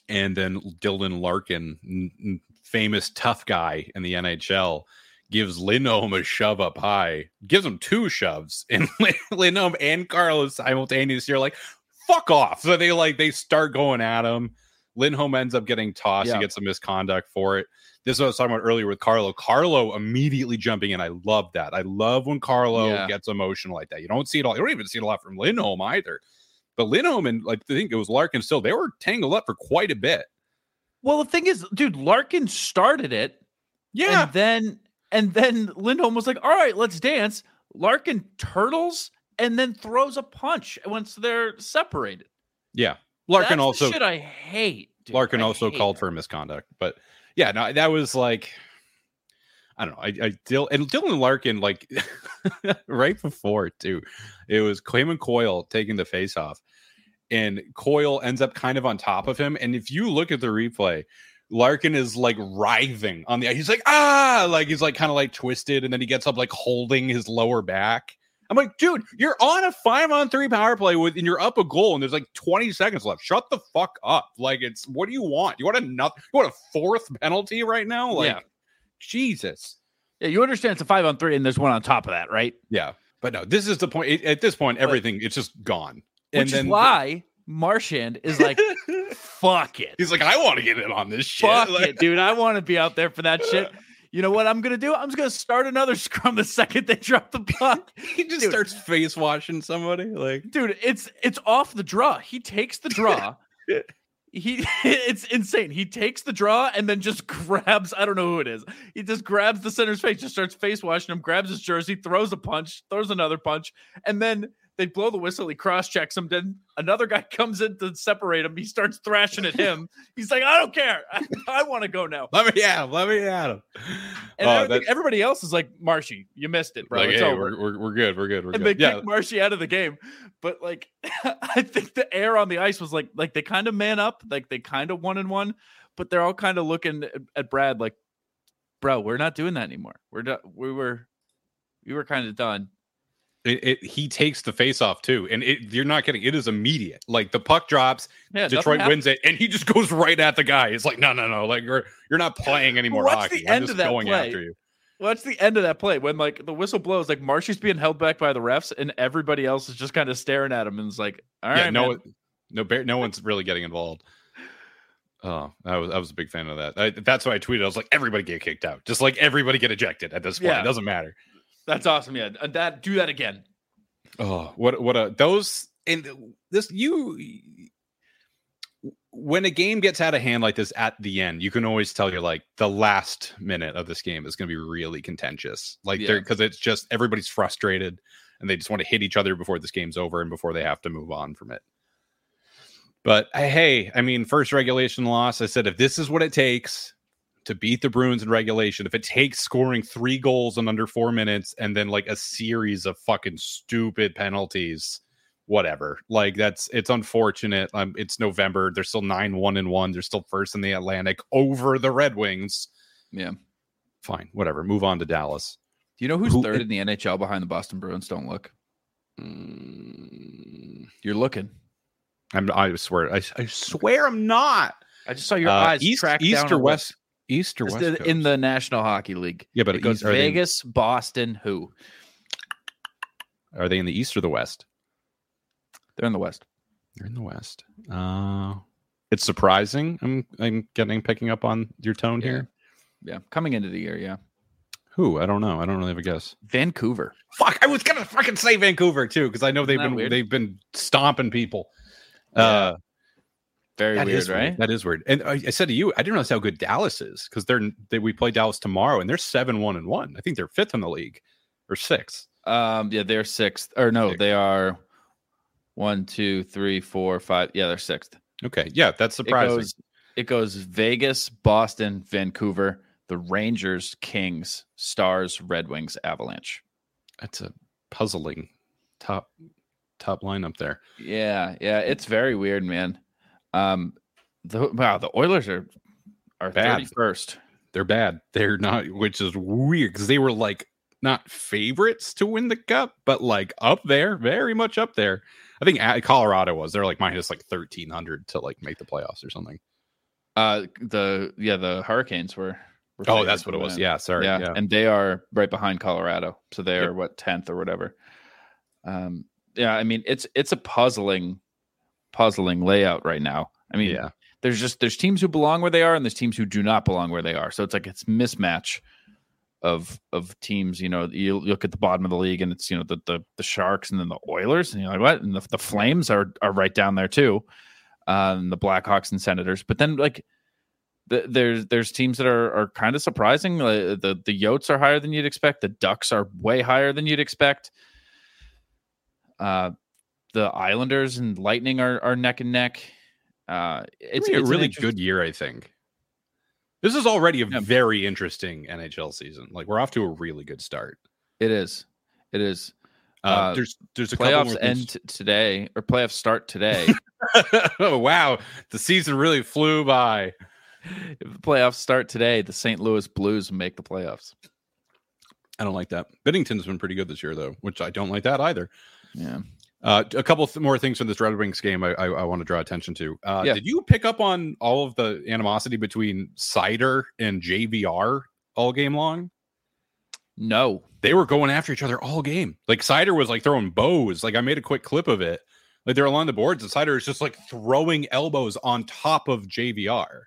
and then Dylan Larkin, n- n- famous tough guy in the NHL, gives Lindholm a shove up high, gives him two shoves, <laughs> and Lindholm and Carlos simultaneously are like, "Fuck off!" So they like they start going at him. Lindholm ends up getting tossed. Yeah. He gets a misconduct for it. This is what I was talking about earlier with Carlo. Carlo immediately jumping in. I love that. I love when Carlo Yeah. gets emotional like that. You don't see it all. You don't even see it a lot from Lindholm either. But Lindholm and like I think it was Larkin still, they were tangled up for quite a bit. Well, the thing is, dude, Larkin started it, Yeah. and then and then Lindholm was like, "All right, let's dance." Larkin turtles and then throws a punch once they're separated. yeah. Larkin That's also shit I hate. dude. Larkin I also hate called it. for misconduct. But yeah, no, that was like I don't know. I, I Dil- and Dylan Larkin, like <laughs> right before too, it was Clayman Coyle taking the face off, and Coyle ends up kind of on top of him. And if you look at the replay, Larkin is like writhing on the he's like, ah, like he's like kind of like twisted, and then he gets up like holding his lower back. I'm like, dude, you're on a five on three power play with, and you're up a goal, and there's like 20 seconds left. Shut the fuck up. Like, it's what do you want? You want another? You want a fourth penalty right now? Like, Yeah. Jesus. Yeah, you understand it's a five on three, and there's one on top of that, right? Yeah, but no, this is the point. It- at this point, everything it's just gone. Which is why Marchand is like, <laughs> "Fuck it, he's like, I want to get in on this shit. fuck Like, it, dude. I want to be out there for that shit." You know what I'm gonna do? I'm just gonna start another <laughs> scrum the second they drop the puck. <laughs> he just Dude. starts face washing somebody. Like, dude it's it's off the draw he takes the draw he <laughs> it's insane. He takes the draw and then just <laughs> grabs i don't know who it is. He just grabs the center's face just starts face washing him grabs his jersey throws a punch throws another punch and then they blow the whistle he cross checks him then another guy <laughs> comes in to separate him he starts thrashing at him he's like i don't care i, <laughs> I want to go now let me at him. Let me at him. and Oh, everything- everybody else is like marshy you missed it bro like, it's hey, over we're, we're, we're good. We're good. We're and good. they Yeah. kicked Marshy out of the game. But like, <laughs> I think the air on the ice was like, like they kind of man up, like they kind of one and one, but they're all kind of looking at, at Brad like, bro, we're not doing that anymore. We're done. We were, we were kind of done. It, it, he takes the face off too, and it, you're not kidding. It is immediate. Like the puck drops, Yeah, Detroit wins it, and he just <laughs> goes right at the guy. It's like, no, no, no. Like you're you're not playing <laughs> anymore What's hockey. the I'm end just of that going play? after you. What's the end of that play when like the whistle blows? Like Marshy's being held back by the refs, and everybody else is just kind of staring at him and is like, all right, yeah, no, man." no, no one's really getting involved. Oh, I was I was a big fan of that. I, that's why I tweeted. I was like, everybody get kicked out, just like everybody get ejected at this point. Yeah. It doesn't matter. That's awesome. Yeah, and that do that again. Oh, what what a those and this you when a game gets out of hand like this at the end, you can always tell you're like the last minute of this game is going to be really contentious. Like Yeah. they're because it's just everybody's frustrated and they just want to hit each other before this game's over and before they have to move on from it. But uh, hey, I mean, first regulation loss. I said if this is what it takes to beat the Bruins in regulation, if it takes scoring three goals in under four minutes and then like a series of fucking stupid penalties, whatever. Like that's it's unfortunate. Um, it's November. They're still nine one and one. They're still first in the Atlantic over the Red Wings. Yeah. Fine, whatever. Move on to Dallas. Do you know who's Who- third in the NHL behind the Boston Bruins? Don't look. Mm, You're looking. I'm. I swear. I, I swear I'm not. I just saw your Uh, eyes east, track east or a west. East or west. the- in the National Hockey League. yeah, but It goes east- are in- Vegas, Boston. Who? Are they in the east or the west? They're in the West. They're in the west. Uh, it's surprising. I'm I'm getting picking up on your tone Yeah. here. Yeah, coming into the year. Yeah, Who? I don't know. I don't really have a guess. Vancouver. Fuck! I was gonna fucking say Vancouver too because I know they've Isn't been they've been stomping people. Yeah. Uh, Very that weird, is right? That is weird. And I, I said to you, I didn't realize how good Dallas is because they're they, we play Dallas tomorrow and they're seven one and one. I think they're fifth in the league. or six. Um, yeah, they're sixth. Or no, Sixth. they are one, two, three, four, five. Yeah, they're sixth. Okay, yeah, that's It surprising. goes, it goes Vegas, Boston, Vancouver, the Rangers, Kings, Stars, Red Wings, Avalanche. That's a puzzling top top lineup there. Yeah, yeah, it's very weird, man. Um, the wow, the Oilers are are Bad. thirty first. They're bad. They're not, which is weird because they were like not favorites to win the cup, but like up there, very much up there. I think Colorado was they're like minus like thirteen hundred to like make the playoffs or something. Uh, the yeah, the Hurricanes were. were Oh, that's what it was. win. Yeah, sorry. yeah, Yeah, and they are right behind Colorado, so they Yep. are what tenth or whatever. Um, yeah, I mean it's it's a puzzling, puzzling layout right now. I mean, yeah. there's just there's teams who belong where they are, and there's teams who do not belong where they are. So it's like it's mismatch of of teams. You know, you look at the bottom of the league, and it's you know the the, the Sharks and then the Oilers, and you're like, what? And the, the Flames are are right down there too, um, the Blackhawks and Senators. But then like there's there's teams that are are kind of surprising. Like, the the Yotes are higher than you'd expect. The Ducks are way higher than you'd expect. Uh, the Islanders and Lightning are are neck and neck. Uh, it's, It's, a really good year, I think. This is already a Yeah. very interesting NHL season. Like we're off to a really good start. It is. It is. Uh, Uh, there's there's a Playoffs end things. today, or playoffs start today. <laughs> oh wow, the season really flew by. if the playoffs start today, the St. Louis Blues make the playoffs. I don't like that. Binnington's been pretty good this year, though, which I don't like that either. Yeah. Uh, a couple th- more things from this Red Wings game I, I, I want to draw attention to. Uh, Yeah. Did you pick up on all of the animosity between Seider and JVR all game long? No. They were going after each other all game. Like Seider was like throwing bows. Like I made a quick clip of it. Like they're along the boards, and Seider is just like throwing elbows on top of JVR.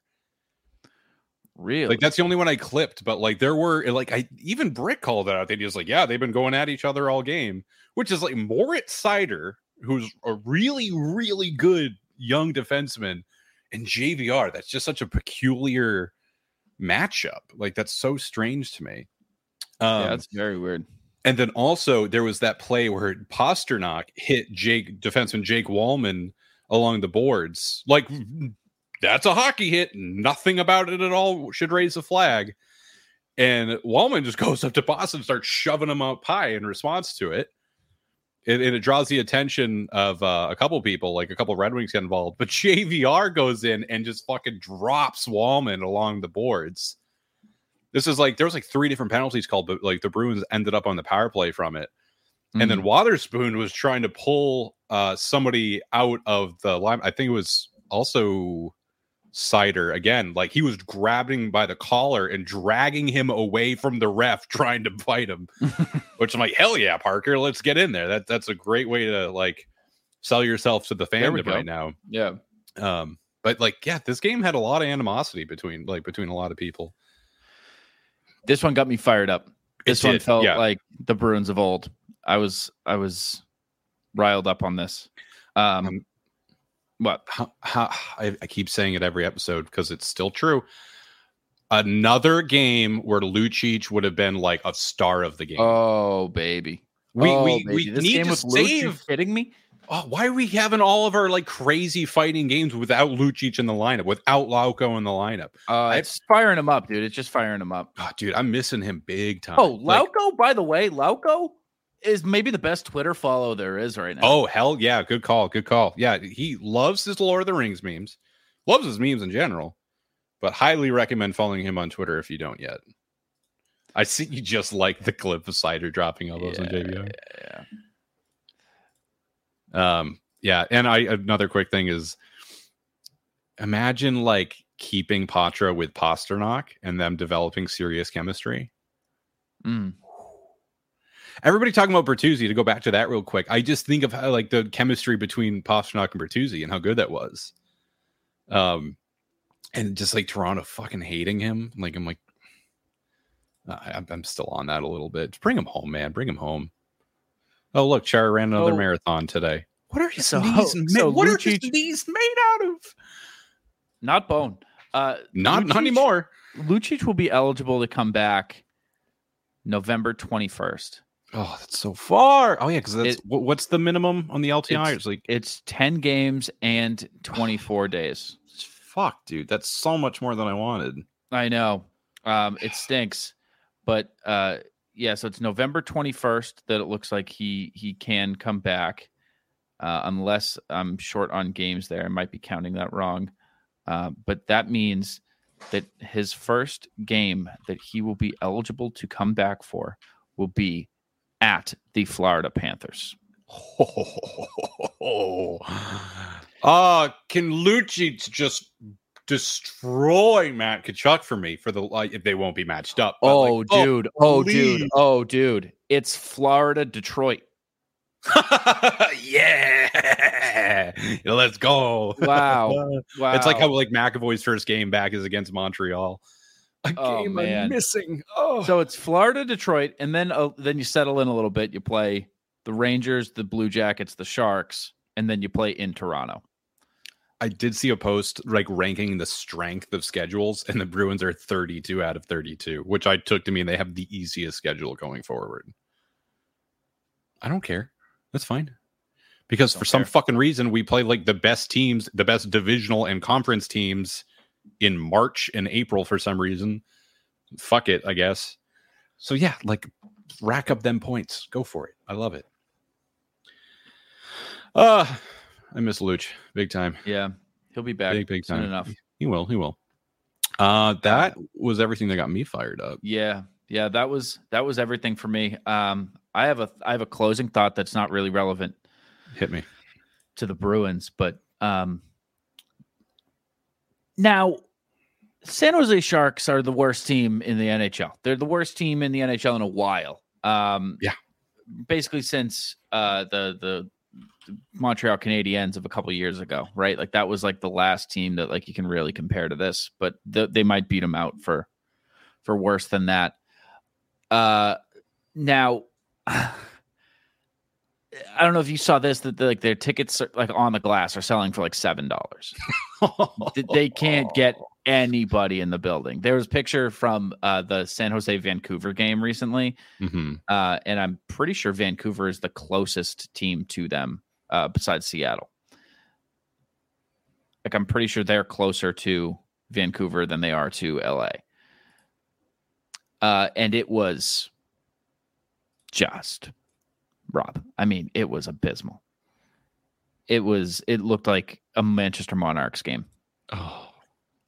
Really? Like that's the only one I clipped, but like there were like I even Brick called it out. They just like, yeah, they've been going at each other all game, which is like Moritz Seider, who's a really, really good young defenseman, and JVR. That's just such a peculiar matchup. Like that's so strange to me. Um, yeah, that's very weird. and then also there was that play where Pastrnak hit Jake defenseman Jake Walman along the boards. Like that's a hockey hit. Nothing about it at all should raise a flag. And Walman just <laughs> goes up to Boston and starts shoving him up high in response to it. It, it draws the attention of uh, a couple people, like a couple Red Wings get involved. But <laughs> JVR goes in and just fucking drops Walman along the boards. This is like there was like three different penalties called, but like the Bruins ended up on the power play from it. And then Mhm. Wotherspoon was trying to pull uh somebody out of the line. I think it was also Seider again. Like he was grabbing by the collar and dragging him away from the ref, <laughs> trying to fight him. <laughs> Which I'm like, hell yeah, Parker, let's get in there. That that's a great way to like sell yourself to the fandom right now. yeah. Um, but like, yeah, this game had a lot of animosity between like between a lot of people. This one got me fired up. This one did, felt yeah. like the Bruins of old. I was I was riled up on this. Um, Um, what? how, how, I, I keep saying it every episode because it's still true. Another game where Lucic would have been like a star of the game. Oh baby. we oh, we, baby. we this need to save. kidding me? Oh, why are we having all of our like crazy fighting games without Lucic in the lineup, without Lauko in the lineup? Uh, it's firing him up, dude. It's just firing him up. Oh, dude, I'm missing him big time. Oh, Like, by the way, Lauko is maybe the best Twitter follow there is right now. oh hell yeah, good call, good call. Yeah, he loves his Lord of the Rings memes, loves his memes in general, but highly recommend following him on Twitter if you don't yet. I see you just like the clip of Seider dropping all elbows on Yeah, JVR. yeah. Um, yeah, and I another quick thing is imagine like keeping Poitras with Pastrnak and them developing serious chemistry. Mm. Everybody talking about Bertuzzi to go back to that real quick. I just think of how like the chemistry between Pastrnak and Bertuzzi and how good that was. Um, and just like Toronto fucking hating him. Like I'm like, I, I'm- I'm still on that a little bit. Bring him home, man. Bring him home. Oh look, Chara ran another Oh. marathon today. What are his So- knees? ma- so what are his knees made out of? Not bone. Uh, Not not anymore. Lucic will be eligible to come back November 21st. Oh, that's so far. Oh yeah, because that's It- what's the minimum on the LTI? It's- It's, like It's 10 games and 24 <sighs> days. fuck, dude. That's so much more than I wanted. I know. Um, it stinks. But uh yeah, so it's November 21st that it looks like he he can come back. Uh, unless I'm short on games there. I might be counting that wrong. Uh, but that means that his first game that he will be eligible to come back for will be at the Florida Panthers. Oh, <laughs> uh, can Lucic just destroy Matt Tkachuk for me for the like if they won't be matched up? Oh, like, dude. Oh, dude. Oh, dude. It's Florida, Detroit. <laughs> yeah, let's go. Wow. Wow. <laughs> It's like how like McAvoy's first game back is against Montreal. A Oh, game man. I'm missing. Oh, So it's Florida, Detroit, and then uh, then you settle in a little bit. You play the Rangers, the Blue Jackets, the Sharks, and then you play in Toronto. I did see a post like ranking the strength of schedules, and the Bruins are 32 out of 32, which I took to mean they have the easiest schedule going forward. I don't care. That's fine. Because for Don't some fucking reason, we play like the best teams, the best divisional and conference teams in March and April for some reason. Fuck it, I guess. So yeah, like rack up them points. Go for it. I love it. Uh I miss Luch big time. Yeah, he'll be back Big, big soon time. enough. He will. He will. Uh, that was everything that got me fired up. Yeah, yeah, that was that was everything for me. Um, I have a I have a closing thought that's not really relevant Hit me. to the Bruins, but um, now San Jose Sharks are the worst team in the NHL. They're the worst team in the NHL in a while. Um, Yeah. basically since uh, the the Montreal Canadiens of a couple years ago, right? Like that was like the last team that like you can really compare to this, but th- they might beat them out for for worse than that. Uh, now. I don't know if you saw this that like their tickets are, like on the glass are selling for like seven dollars. they can't get anybody in the building. There was a picture from uh, the San Jose Vancouver game recently, hmm uh, and I'm pretty sure Vancouver is the closest team to them uh, besides Seattle. Like I'm pretty sure they're closer to Vancouver than they are to LA. Uh, and it was just Rob. I mean, it was abysmal. It was. It looked like a Manchester Monarchs game. Oh,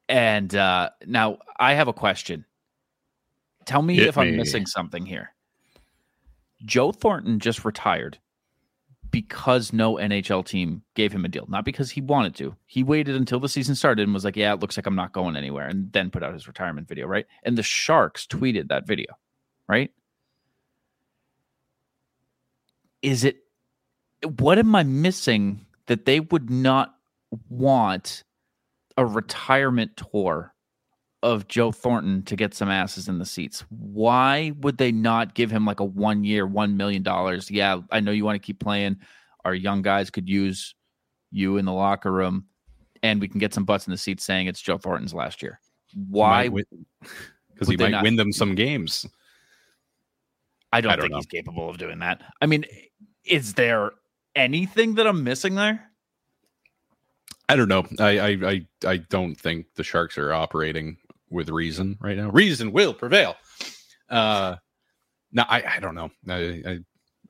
And uh, now I have a question. Tell me Hit if I'm me. missing something here. Joe Thornton just retired because no NHL team gave him a deal, not because he wanted to. He waited until the season started and was like, "Yeah, it looks like I'm not going anywhere," and then put out his retirement video, right? And the Sharks tweeted that video, right? Is it what am I missing that they would not want a retirement tour of Joe Thornton to get some asses in the seats. Why would they not give him like a one year, $1 million? Yeah, I know you want to keep playing. Our young guys could use you in the locker room and we can get some butts in the seats saying it's Joe Thornton's last year. Why? Because he might not? win them some games. I don't I don't think know. he's capable of doing that. I mean, is there anything that I'm missing there? I don't know. I, I I I don't think the Sharks are operating with reason right now. Reason will prevail. Uh, no, I I don't know. I, I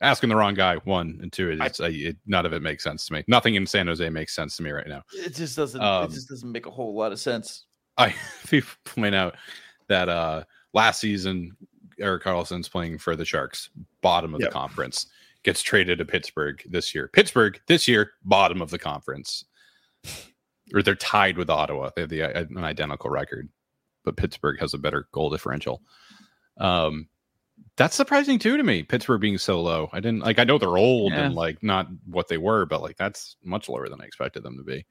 asking the wrong guy. One and two. It's, I, it, none of it makes sense to me. Nothing in San Jose makes sense to me right now. It just doesn't. Um, it just doesn't make a whole lot of sense. I <laughs> people point out that uh last season Erik Karlsson's playing for the Sharks, bottom of Yep. the conference, gets traded to Pittsburgh this year. Pittsburgh this year, bottom of the conference. Or they're tied with Ottawa. They have the, uh, an identical record, but Pittsburgh has a better goal differential. Um, that's surprising too to me. Pittsburgh being so low. I didn't like. I know they're old and like not what they were, but like that's much lower than I expected them to be.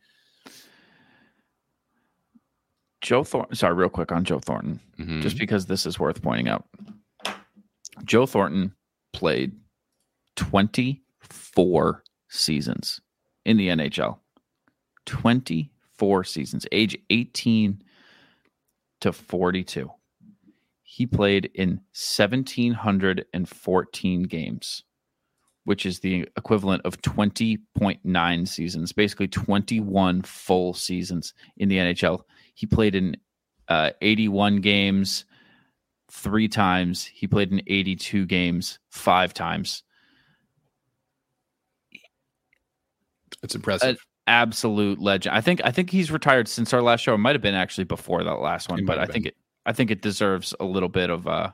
Joe Thornton. Sorry, real quick on Joe Thornton. Mhm. just because this is worth pointing out. Joe Thornton played 24 seasons in the NHL. 24 seasons, age 18 to 42. he played in 1,714 games, which is the equivalent of 20.9 seasons, basically 21 full seasons in the NHL. He played in uh, 81 games three times. He played in 82 games five times. It's impressive. absolute legend. I think I think he's retired since our last show. It might have been actually before that last one, but I have think it I think it deserves a little bit of uh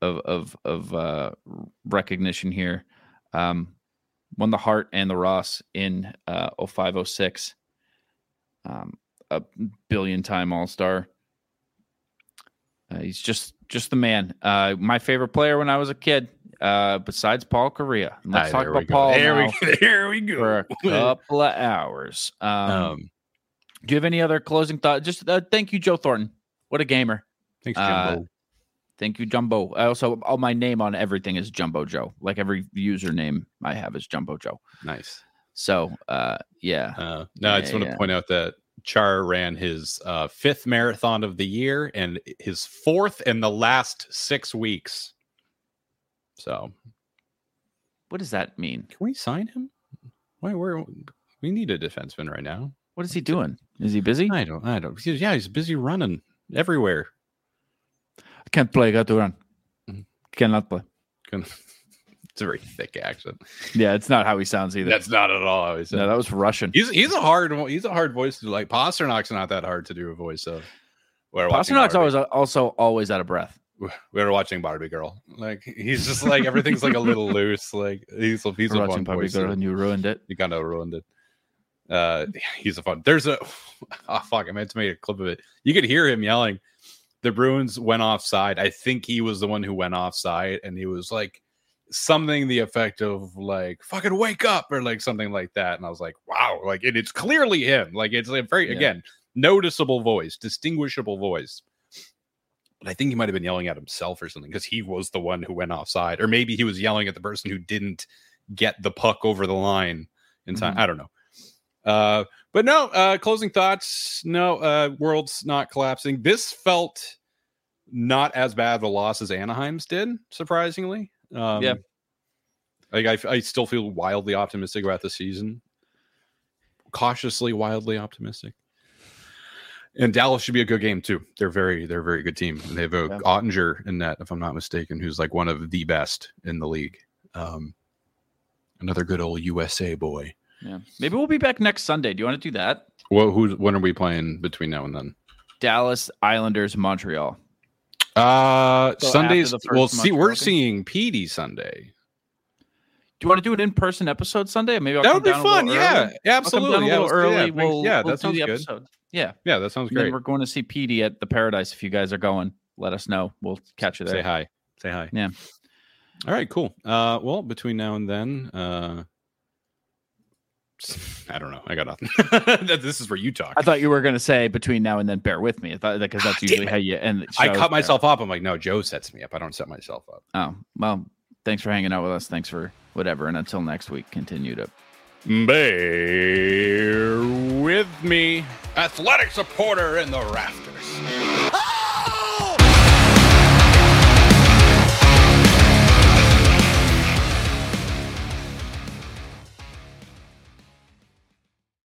of of of uh recognition here. Um won the Hart and the Ross in uh 0506. Um a billion time all-star. Uh, he's just just the man. Uh my favorite player when I was a kid. Uh besides Paul Kariya. And Let's talk about go. Paul There we, <laughs> there we go. for a couple of hours. Um, um, do you have any other closing thoughts? Just uh, thank you, Joe Thornton. What a gamer. thanks, uh, Thank you, Jumbo. I also, all my name on everything is Jumbo Joe. Like every username I have is Jumbo Joe. nice. So, uh, yeah, Uh, no, I just Yeah, want to yeah. point out that Char ran his uh, fifth marathon of the year and his fourth in the last six weeks. So, what does that mean? can we sign him? Why? Where? We need a defenseman right now. What is he doing? Is he busy? I don't. I don't. he's- Yeah, he's busy running everywhere. I can't play. Got to run. Mhm. Cannot play. It's a very thick accent. Yeah, it's not how he sounds either. That's not at all how he said. no, that was Russian. He's he's a hard one- he's a hard voice to do. like. Pastrnak's not that hard to do a voice of. We're Pastrnak's always also always out of breath. we were watching Barbie Girl. Like he's just like everything's like a little <laughs> loose. Like he's a he's We're a watching fun voice. Girl and you ruined it. You kind of ruined it. Uh, he's a fun. There's a <laughs> oh fuck. I meant to make a clip of it. You could hear him yelling. The Bruins went offside. I think he was the one who went offside, and he was like something the effect of like "fucking wake up" or like something like that. And I was like, wow, like and it's clearly him. Like it's a very Yeah. again noticeable voice, distinguishable voice. But I think he might have been yelling at himself or something because he was the one who went offside, or maybe he was yelling at the person who didn't get the puck over the line in time. Mhm. I don't know. Uh, but no, uh, closing thoughts. No, uh, world's not collapsing. This felt not as bad of a loss as Anaheim's did, surprisingly. Um, Yeah. Like I, I still feel wildly optimistic about the season. Cautiously, wildly optimistic. And Dallas should be a good game too. They're very, they're a very good team. And they have a Yeah. Oettinger in that, if I'm not mistaken, who's like one of the best in the league. Um, another good old USA boy. Yeah. Maybe we'll be back next Sunday. Do you want to do that? Well, who's when are we playing between now and then? Dallas, Islanders, Montreal. Uh So Sundays. after the first Well, see, we're seeing PD Sunday. Do you want to do an in-person episode Sunday? Maybe I'll That would be fun. Yeah, come absolutely. yeah, little early. that. We'll, yeah, we'll that sounds good. episode. Yeah. Yeah, that sounds And great. we're going to see PD at the Paradise. If you guys are going, let us know. We'll catch you there. Say hi. Say hi. Yeah. All right, cool. Uh, well, between now and then, uh, <laughs> I don't know. I got nothing. <laughs> this is where you talk. I thought you were going to say between now and then. Bear with me. I thought because that's usually how you end. I cut there. myself up. I'm like, no, Joe sets me up. I don't set myself up. Oh well. Thanks for hanging out with us. Thanks for whatever. And until next week, continue to Bear with me, athletic supporter in the rafters.